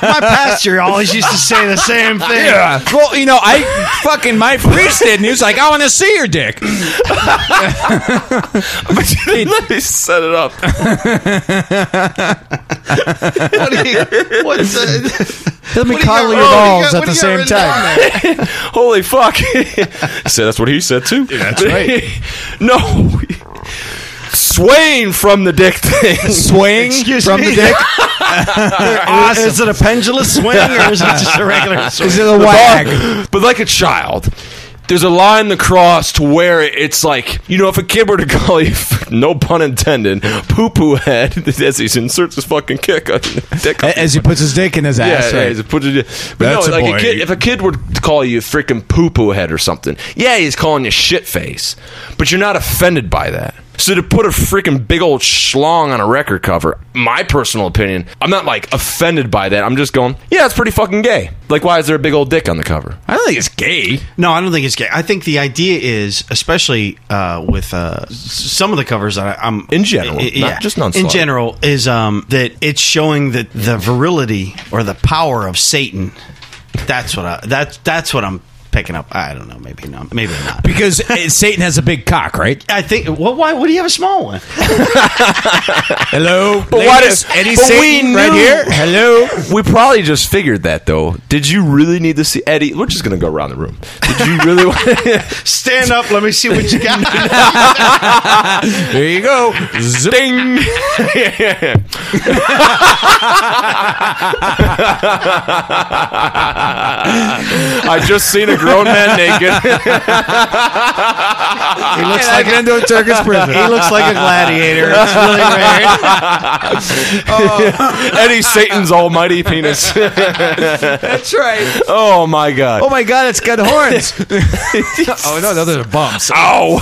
My pastor always used to say the same thing. yeah. Well, you know, I fucking my priest did, and he was like, "I want to see your dick." *laughs* *laughs* Let me set it up. *laughs* What do you, what's uh, Let me What do you coddle got- your oh, you balls got- at what the do you same got written time. Holy fuck! I said that's what he said too. that's right. no, swaying from the dick thing. Swing Excuse from me? the dick. Is it a pendulous swing or is it just a regular swing? Is it a wag? but like a child. There's a line to cross to where it's like, you know, if a kid were to *laughs* call you, no pun intended, poo poo head, *laughs* as he inserts his fucking kick on dick. As he puts his dick in his yeah, ass. yeah, right. he's a put it, but That's no, a like boy. a kid, if a kid were to call you freaking poo poo head or something, yeah, he's calling you shit face, but you're not offended by that. So to put a freaking big old schlong on a record cover, my personal opinion, I'm not like offended by that. I'm just going, yeah, it's pretty fucking gay. Like, why is there a big old dick on the cover? I don't think it's gay. No, I don't think it's gay. I think the idea is, especially uh, with uh, some of the covers that I, I'm In general, not just in Nunslaughter. general, is um, that it's showing that the virility or the power of Satan. That's what I. That's that's what I'm picking up. I don't know. Maybe not. Maybe not. *laughs* Because uh, Satan has a big cock, right? I think. Well, why would he have a small one? *laughs* Hello, But why does Eddie Satan we right here? Hello. We probably just figured that though. Did you really need to see Eddie? We're just gonna go around the room. Did you really? want *laughs* Stand up. Let me see what you got. There you go. Ding! I just seen a grown man naked. *laughs* he looks I've like been to a Turkish prison. *laughs* he looks like a gladiator. It's really weird. *laughs* Oh. Eddie Satan's almighty penis. That's right. oh my god. Oh my god, it's got horns. oh no, no, those are bumps. Ow!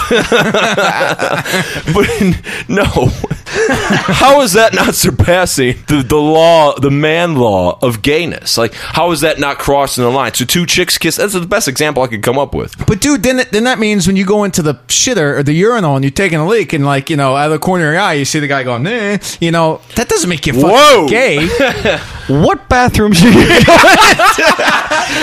but no, *laughs* how is that not surpassing the, the law, the man law of gayness? Like, how is that not crossing the line? So two chicks kiss. That's the best example I could come up with. But dude, then then that means when you go into the shitter or the urinal and you're taking a leak and like you know out of the corner of your eye you see the guy going, eh, you know that doesn't make you fucking Whoa. gay. *laughs* What bathrooms you? *laughs*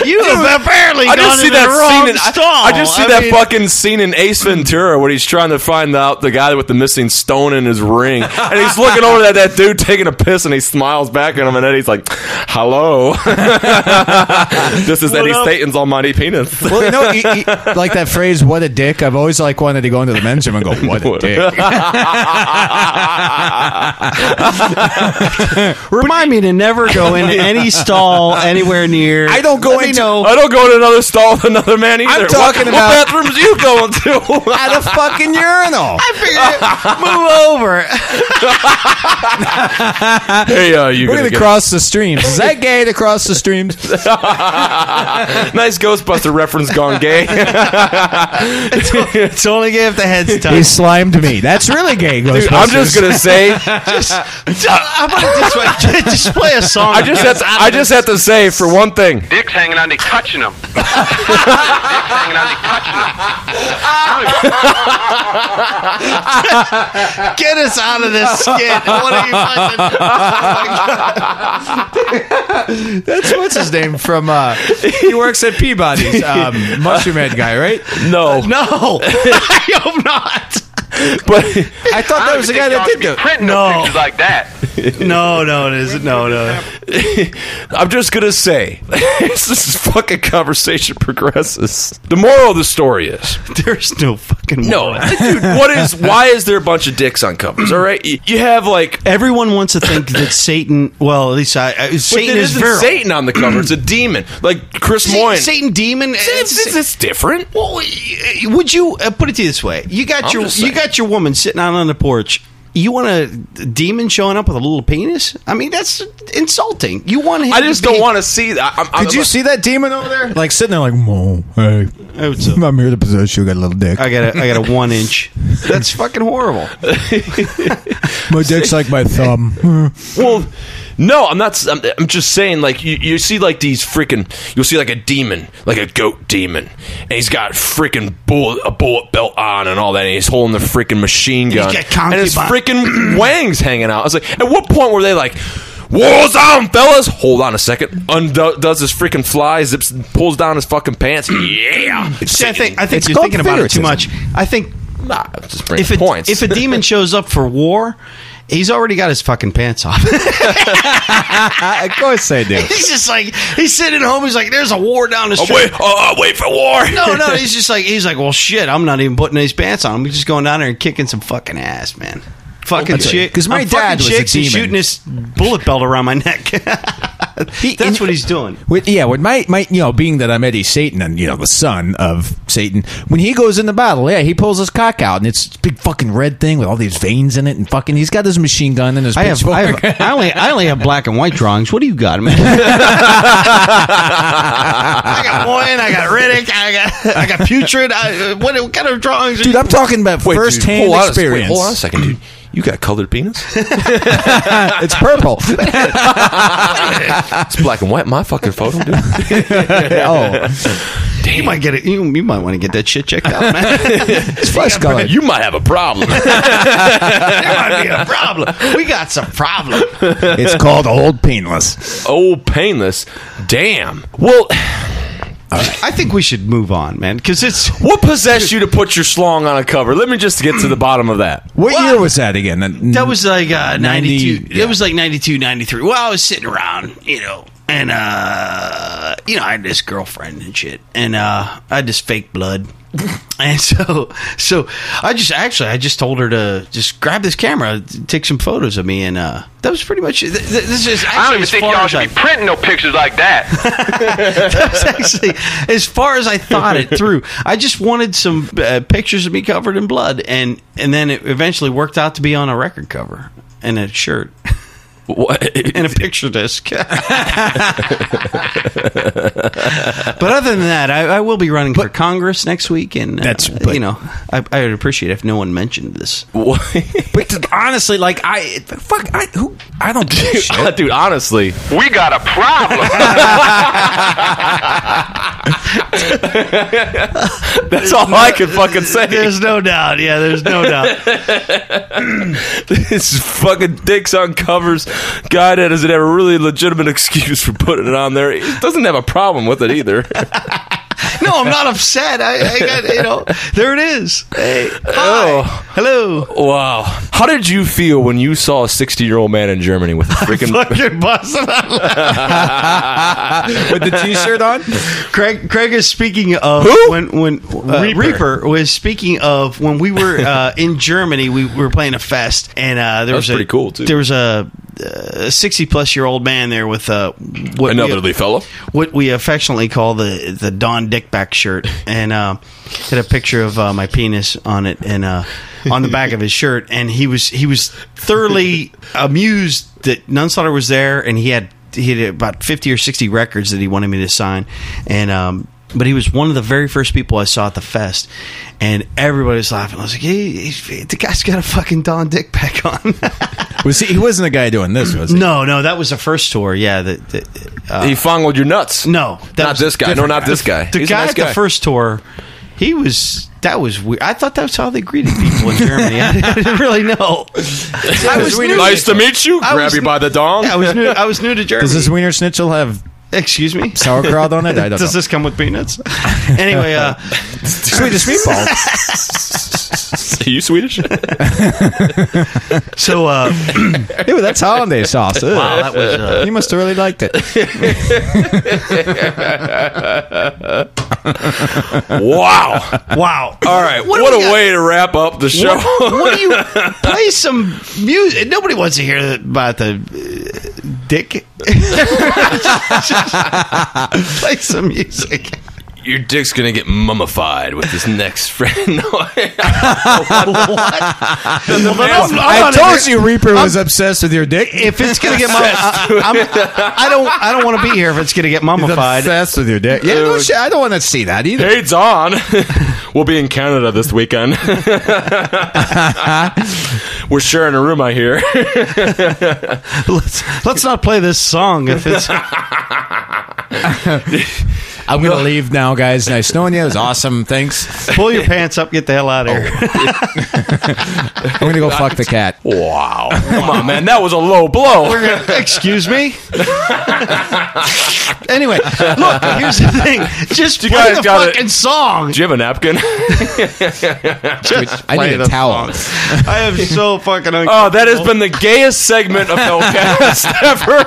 You have apparently I gone just see that scene. In. I, I just see I that mean- fucking scene in Ace Ventura when he's trying to find out the guy with the missing stone in his ring, and he's looking over at that dude taking a piss, and he smiles back at him, and then he's like, "Hello, *laughs* this is Eddie up? Satan's almighty penis." well, you know, you- *laughs* you- like that phrase "what a dick." I've always like wanted to go into the men's gym and go, "What a dick." *laughs* Remind me to never go into any stall anywhere near. I don't go Let me into- know. I don't go to another stall with another man either. I'm talking what, about- what bathrooms you going to? At a fucking urinal. I figured move over. Hey, uh, you We're gonna gonna get- cross the streams. Is that gay to cross the streams? *laughs* nice Ghostbuster reference gone gay. it's only gay if the head's he touched. slimed me. That's really gay. Dude, I'm just gonna say, How about it this way? Just play a song. I just have to, I just have to say for one thing. Dick's hanging on, they touching them. *laughs* Dick's hanging on, they touching them. Get us out of this skit. What are you fucking? *laughs* That's what's his name from. uh He works at Peabody's. Um, *laughs* Mushroomhead guy, right? No, No, *laughs* I hope not. *laughs* but *laughs* I thought that don't was the guy think y'all should that did be the. printing No. no pictures like that. *laughs* No, no, it isn't. No, no. I'm just gonna say, as this fucking conversation progresses, the moral of the story is There's no fucking no, moral. dude. What is? Why is there a bunch of dicks on covers? All right, you, you have like. Everyone wants to think that Satan. Well, at least I. I But Satan it is isn't virile. Satan on the cover. It's a demon, like Chris Satan, Moyen. Satan demon. It's, it's, it's different. Well, would you uh, put it to you this way? You got I'm your just you saying. Got your woman sitting out on the porch. You want a demon showing up with a little penis? I mean, that's insulting. You want him? I just to be, don't want to see that. I'm, I'm, Did you see that demon over there? Like sitting there, like, Mo, hey, what's up? I'm here to possess you. Got a little dick. I got a I got a one inch. That's fucking horrible. *laughs* My dick's like my thumb. Well, no, I'm not. I'm, I'm just saying, like you, you see, like these freaking. You'll see like a demon, like a goat demon, and he's got freaking bullet a bullet belt on and all that. And he's holding the freaking machine gun, and his freaking *clears throat* wangs hanging out. I was like, at what point were they like? War's on, fellas! Hold on a second. Undoes his freaking fly, zips, pulls down his fucking pants. *clears throat* Yeah. See, I think I think It's you're thinking about it too much. I think Nah, just bring if a, points. if a demon *laughs* shows up for war, he's already got his fucking pants off. *laughs* of course I do. he's just like he's sitting at home. He's like, "There's a war down the oh, street." wait, oh, oh wait for war. No, no, *laughs* he's just like he's like, well, shit. I'm not even putting these pants on. I'm just going down there and kicking some fucking ass, man. Fucking shit. 'Cause my I'm dad fucking was a chicks and demon. shooting this bullet belt around my neck. *laughs* That's what he's doing. With, yeah, with my, my, you know, being that I'm Eddie Satan and, you know, the son of Satan, when he goes into battle, yeah, he pulls his cock out and it's this big fucking red thing with all these veins in it and fucking, he's got his machine gun and his I have, I, have. I only, I only have black and white drawings. What do you got, man? *laughs* *laughs* I got Moyen, I got Riddick, I got, I got Putrid. I, what, what kind of drawings? are Dude, you- I'm talking about Wait, dude, first hand hold on a- wait, experience. hold on a second, dude. You got colored penis? *laughs* it's purple. It's black and white. My fucking photo, dude. *laughs* oh, you might get it. You, you might want to get that shit checked out, man. *laughs* it's flesh color. You might have a problem. *laughs* there might be a problem. We got some problem. It's called old painless. Old painless. Damn. Well, I think we should move on, man, because it's *laughs* what possessed you to put your schlong on a cover? Let me just get to the bottom of that. What year was that again? that was like uh, 92 90 it was like 92 93 well i was sitting around you know and uh you know i had this girlfriend and shit and uh i had this fake blood *laughs* and so so i just actually i just told her to just grab this camera take some photos of me and uh that was pretty much it. Th- th- this is I don't even think y'all should I- be printing no pictures like that. *laughs* That's actually as far as I thought it through. I just wanted some uh, pictures of me covered in blood, and and then it eventually worked out to be on a record cover and a shirt *laughs* What? and a picture disc. *laughs* *laughs* but other than that, I, I will be running for Congress next week, and uh, That's- but- you know I, I would appreciate if no one mentioned this. What? *laughs* But honestly, like I, fuck, I, who, I don't give a shit. dude, honestly, We got a problem. that's all I can fucking say. There's no doubt. Yeah, there's no doubt. this fucking dicks on covers that doesn't have a really legitimate *laughs* excuse for putting it on there. He doesn't have a problem with it either. *laughs* *laughs* No, I'm not upset. I, I got you know. There it is. Hey, hi. Oh. hello. wow. How did you feel when you saw a 60 year old man in Germany with a *laughs* freaking. Fucking out *laughs* With the t-shirt on? Craig Craig is speaking of Who? when when uh, Reaper. Reaper. was speaking of when we were uh, in Germany. We were playing a fest, and uh, there was, was a, pretty cool, too. There was a a sixty plus year old man there with uh, what An elderly fellow. what we affectionately call the the Don Dickback shirt, and uh, had a picture of uh, my penis on it, and uh, on the back of his shirt, and he was he was thoroughly amused that Nunslaughter was there, and he had he had about fifty or sixty records that he wanted me to sign, and. Um, but he was one of the very first people I saw at the fest, and everybody was laughing. I was like, "Hey, he- the guy's got a fucking Don Dickback on." *laughs* Was he? He wasn't the guy doing this, was he? no, no, that was the first tour. Yeah, the, the, uh, he fondled your nuts. no, that Not was this guy. No, different not this guy. The He's a guy nice at guy. the first tour, he was that was weird. I thought that was how they greeted people in Germany. *laughs* I didn't really know. I was new. Nice to meet you. I Grab you by the dong. I was new. I was new to Germany. Does this Wiener Schnitzel have Excuse me. sauerkraut on it? I *laughs* don't Does know. this come with peanuts? *laughs* anyway, uh, *laughs* Swedish meatballs. *laughs* Are you Swedish? *laughs* so uh, Ew, that's hollandaise sauce. Ugh. wow, that was uh, You must have really liked it. *laughs* wow. wow. All right. What, do we a got? way to wrap up the show. What, what do you play some music? Nobody wants to hear about the uh, dick. play some music. Your dick's gonna get mummified with this next *laughs* friend. *laughs* No, I told you Reaper was obsessed with your dick. If it's gonna get *laughs* mummified, I, I don't. I don't want to be here if it's gonna get He's mummified. obsessed with your dick. Yeah, no shit. I don't want to see that either. hey, on. we'll be in Canada this weekend. We're sharing a room, I hear. Let's let's not play this song if it's. *laughs* I'm going to leave now, guys. Nice knowing you. It was awesome. Thanks. Pull your pants up, get the hell out of here. *laughs* I'm going to go fuck the cat. wow. Come on, man. That was a low blow. Excuse me. *laughs* anyway, look. Here's the thing. Just You play guys the got it. fucking song. Do you have a napkin? *laughs* Just I play need a the towel. song. I am so fucking. *laughs* Oh, that has been the gayest segment of Hellcast *laughs* ever.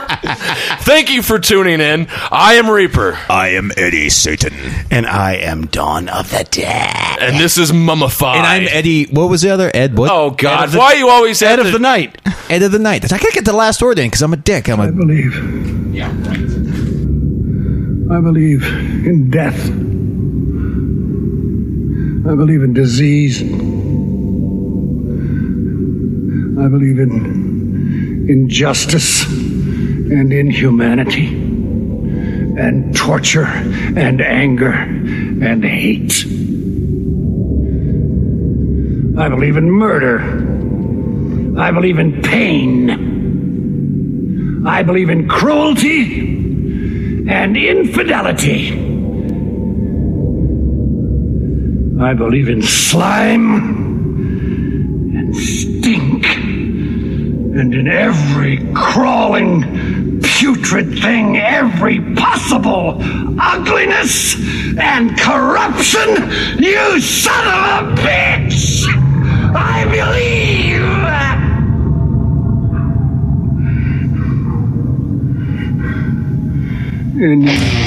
Thank you for tuning in. I am Reaper, I am Eddie Satan. and I am Dawn of the Dead. and this is Mummified. And I'm Eddie. What was the other? Ed what? Oh God! Ed of the- Why you always Head have of to- the night. Ed of the night. I gotta get the last word in because I'm a dick. I'm a. believe. I believe in death. I believe in disease. I believe in injustice and inhumanity and torture and anger and hate. I believe in murder. I believe in pain. I believe in cruelty and infidelity. I believe in slime and stink and in every crawling, putrid thing, every possible ugliness and corruption, you son of a bitch! I believe! In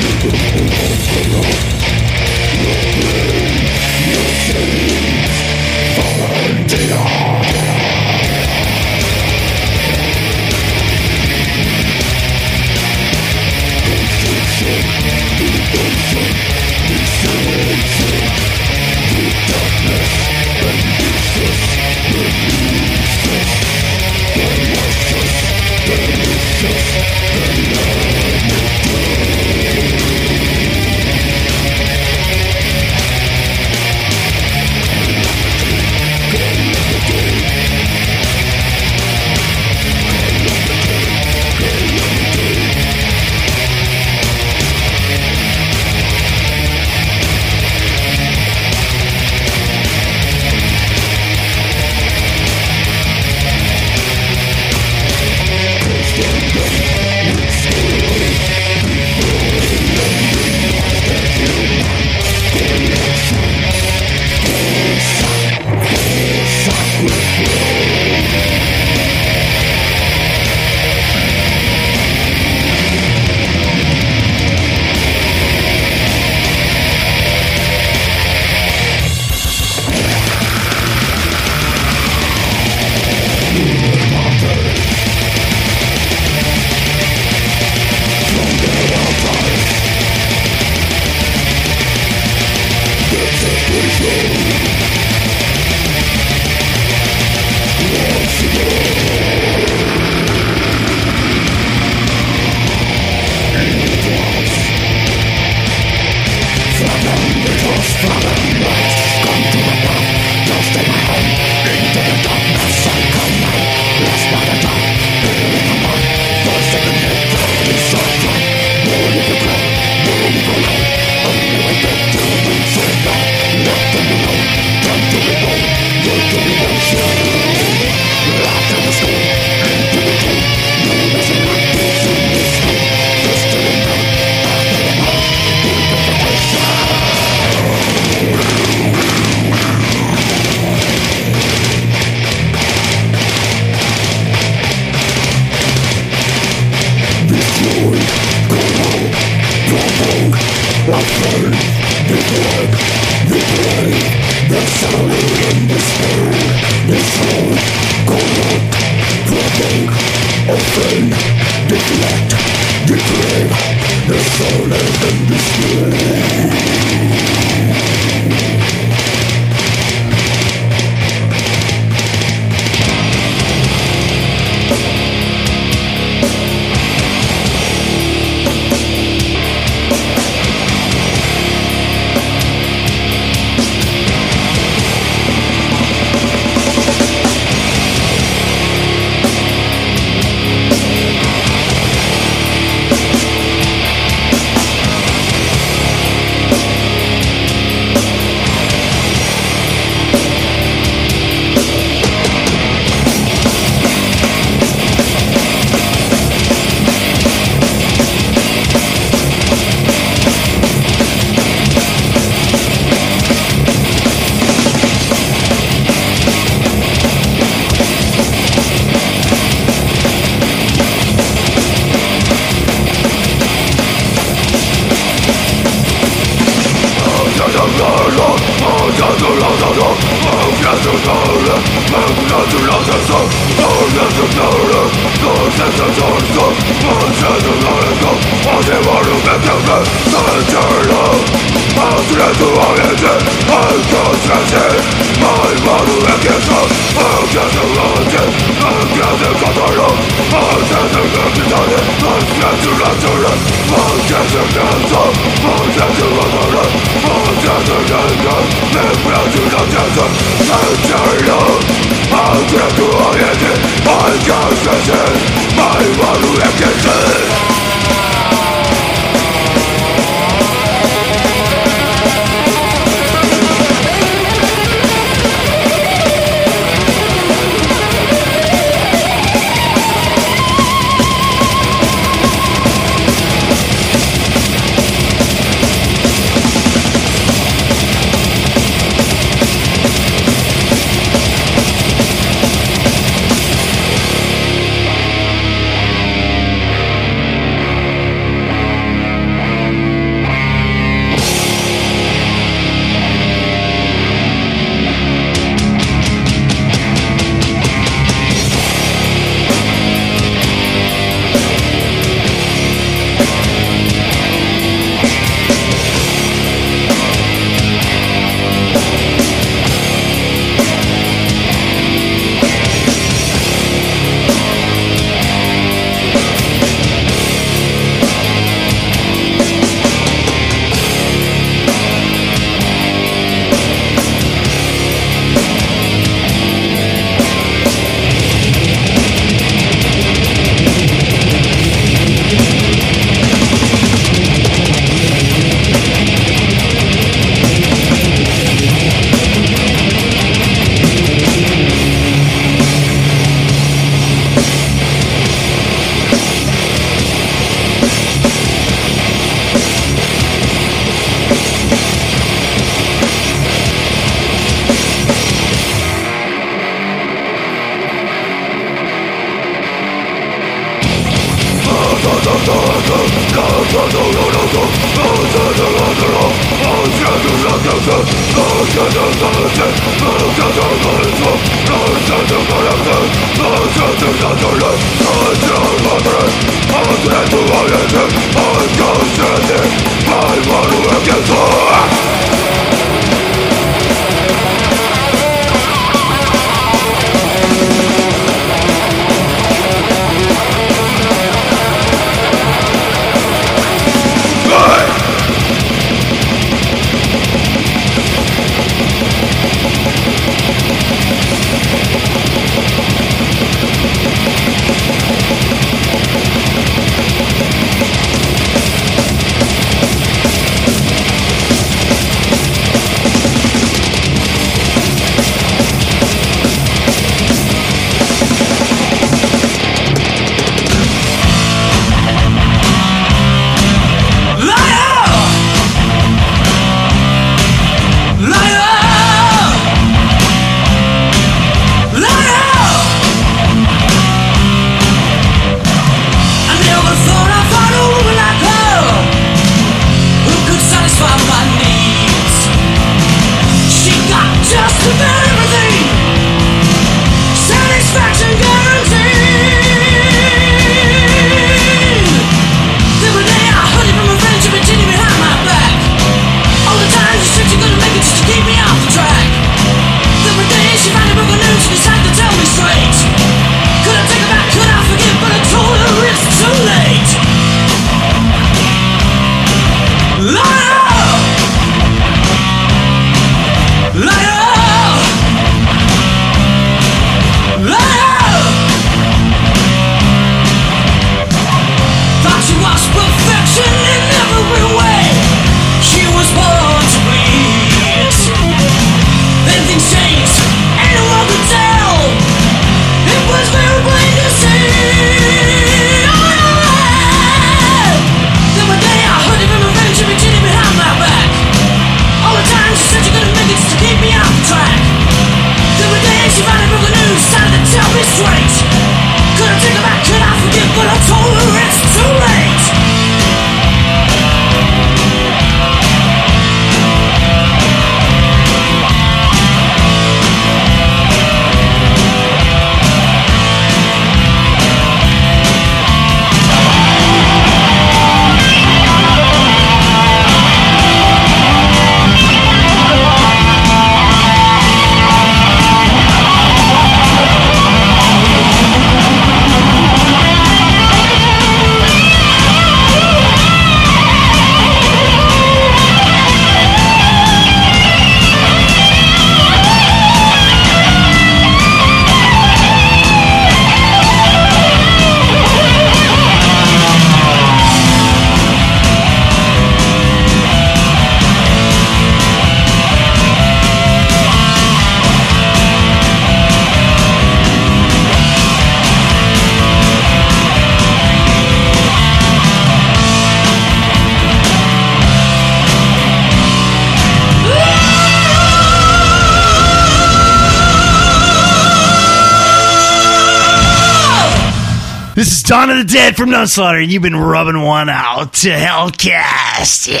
This is Dawn of the Dead from Nunslaughter, and you've been rubbing one out to Hellcast. Yeah.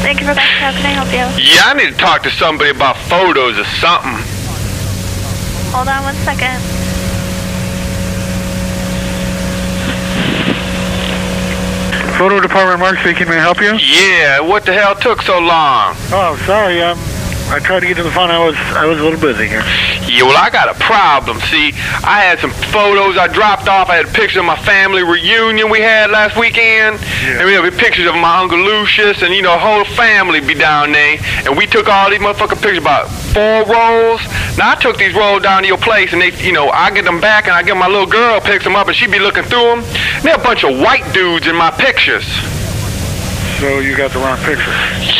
Thank you for calling. How can I help you? Yeah, I need to talk to somebody about photos or something. Hold on one second. Photo department, Mark speaking. May I help you? Yeah, what the hell took so long? Oh, sorry. Um, I tried to get to the phone. I was I was a little busy here. Yeah, well, I got a problem. See, I had some photos I dropped off. I had pictures of my family reunion we had last weekend. And we have pictures of my Uncle Lucius and, you know, whole family be down there. And we took all these motherfucking pictures, about four rolls. Now, I took these rolls down to your place, and they, you know, I get them back, and I get my little girl picks them up, and she be looking through them. And there are a bunch of white dudes in my pictures. So you got the wrong picture.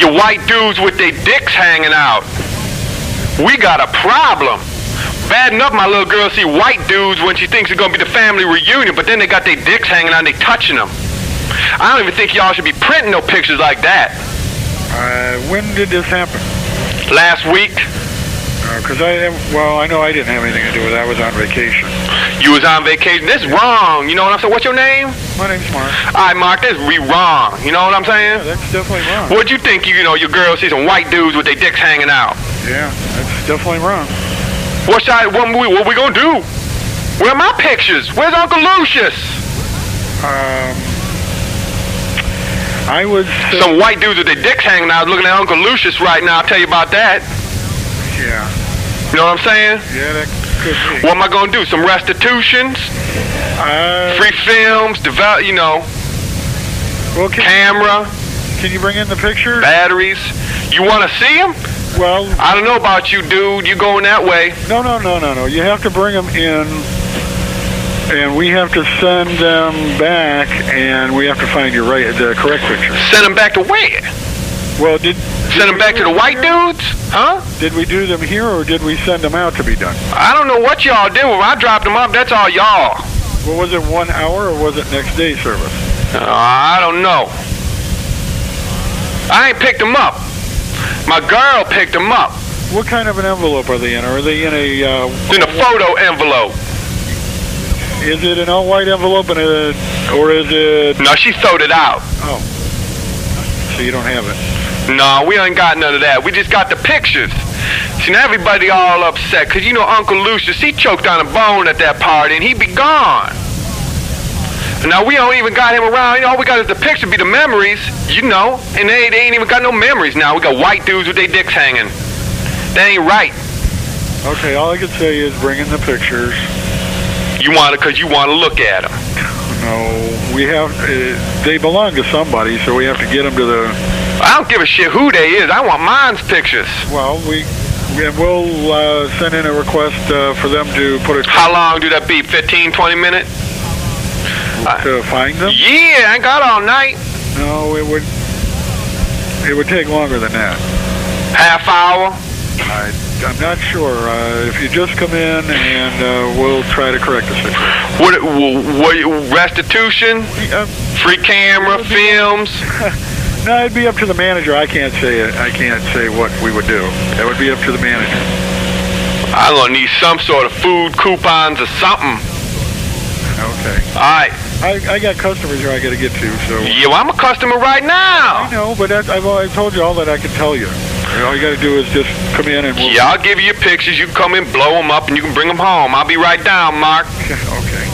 You white dudes with their dicks hanging out. We got a problem. Bad enough my little girl see white dudes when she thinks it's gonna be the family reunion, but then they got their dicks hanging out and they touching them. I don't even think y'all should be printing no pictures like that. Uh, when did this happen? Last week, Because I well, I know I didn't have anything to do with it. I was on vacation. you was on vacation. This is wrong. You know what I'm saying? What's your name? My name's Mark. All right, Mark, this be wrong. You know what I'm saying? Yeah, that's definitely wrong. What'd you think? You, you know, your girl see some white dudes with their dicks hanging out. Yeah, that's definitely wrong. What's side? What we, what we gonna do? Where are my pictures? Where's Uncle Lucius? Um, I was uh, Some white dudes with their dicks hanging out looking at Uncle Lucius right now. I'll tell you about that. yeah, You know what I'm saying? yeah, that could be. What am I going to do? Some restitutions? Uh, Free films? Develop, you know, well, can, camera, can you bring in the pictures? batteries. You want to see them? Well, I don't know about you, dude. You going that way. no, no, no, no, no. You have to bring them in, and we have to send them back, and we have to find your right, the correct picture. Send them back to where? Well, did Send them back to the white dudes? Huh? did we do them here, or did we send them out to be done? I don't know what y'all did. When I dropped them up, that's all y'all. Well, was it one hour, or was it next day service? Uh, I don't know. I ain't picked them up. My girl picked them up. What kind of an envelope are they in? Are they in a? Uh, in a photo envelope. is it an all-white envelope, and a, or is it? No, she throwed it out. Oh, so you don't have it. No, we ain't got none of that. We just got the pictures. See, now everybody all upset, because, you know, Uncle Lucius, he choked on a bone at that party, and he be gone. Now we don't even got him around. You know, all we got is the picture, be the memories, you know. And they, they ain't even got no memories now. We got white dudes with their dicks hanging. That ain't right. Okay, all I can say is bring in the pictures. You want it because you want to look at them. No, we have. Uh, they belong to somebody, so we have to get them to the. I don't give a shit who they is. I want mine's pictures. Well, we. we we'll uh, send in a request uh, for them to put it How long do that be? 15, 20 minutes? to find them. Yeah, I got all night. No, it would. It would take longer than that. Half hour. I, I'm not sure. Uh, if you just come in and uh, we'll try to correct the situation. What, what, restitution? Uh, Free camera, films? *laughs* no, it'd be up to the manager. I can't say it. I can't say what we would do. That would be up to the manager. I'm gonna need some sort of food coupons or something. Okay. All right. I, I got customers here I got to get to, so. Yeah, well, I'm a customer right now. I know, but that, I've, I've told you all that I can tell you. All you got to do is just come in and we'll. Yeah, I'll give you your pictures. You can come in, blow them up, and you can bring them home. I'll be right down, Mark. *laughs* Okay.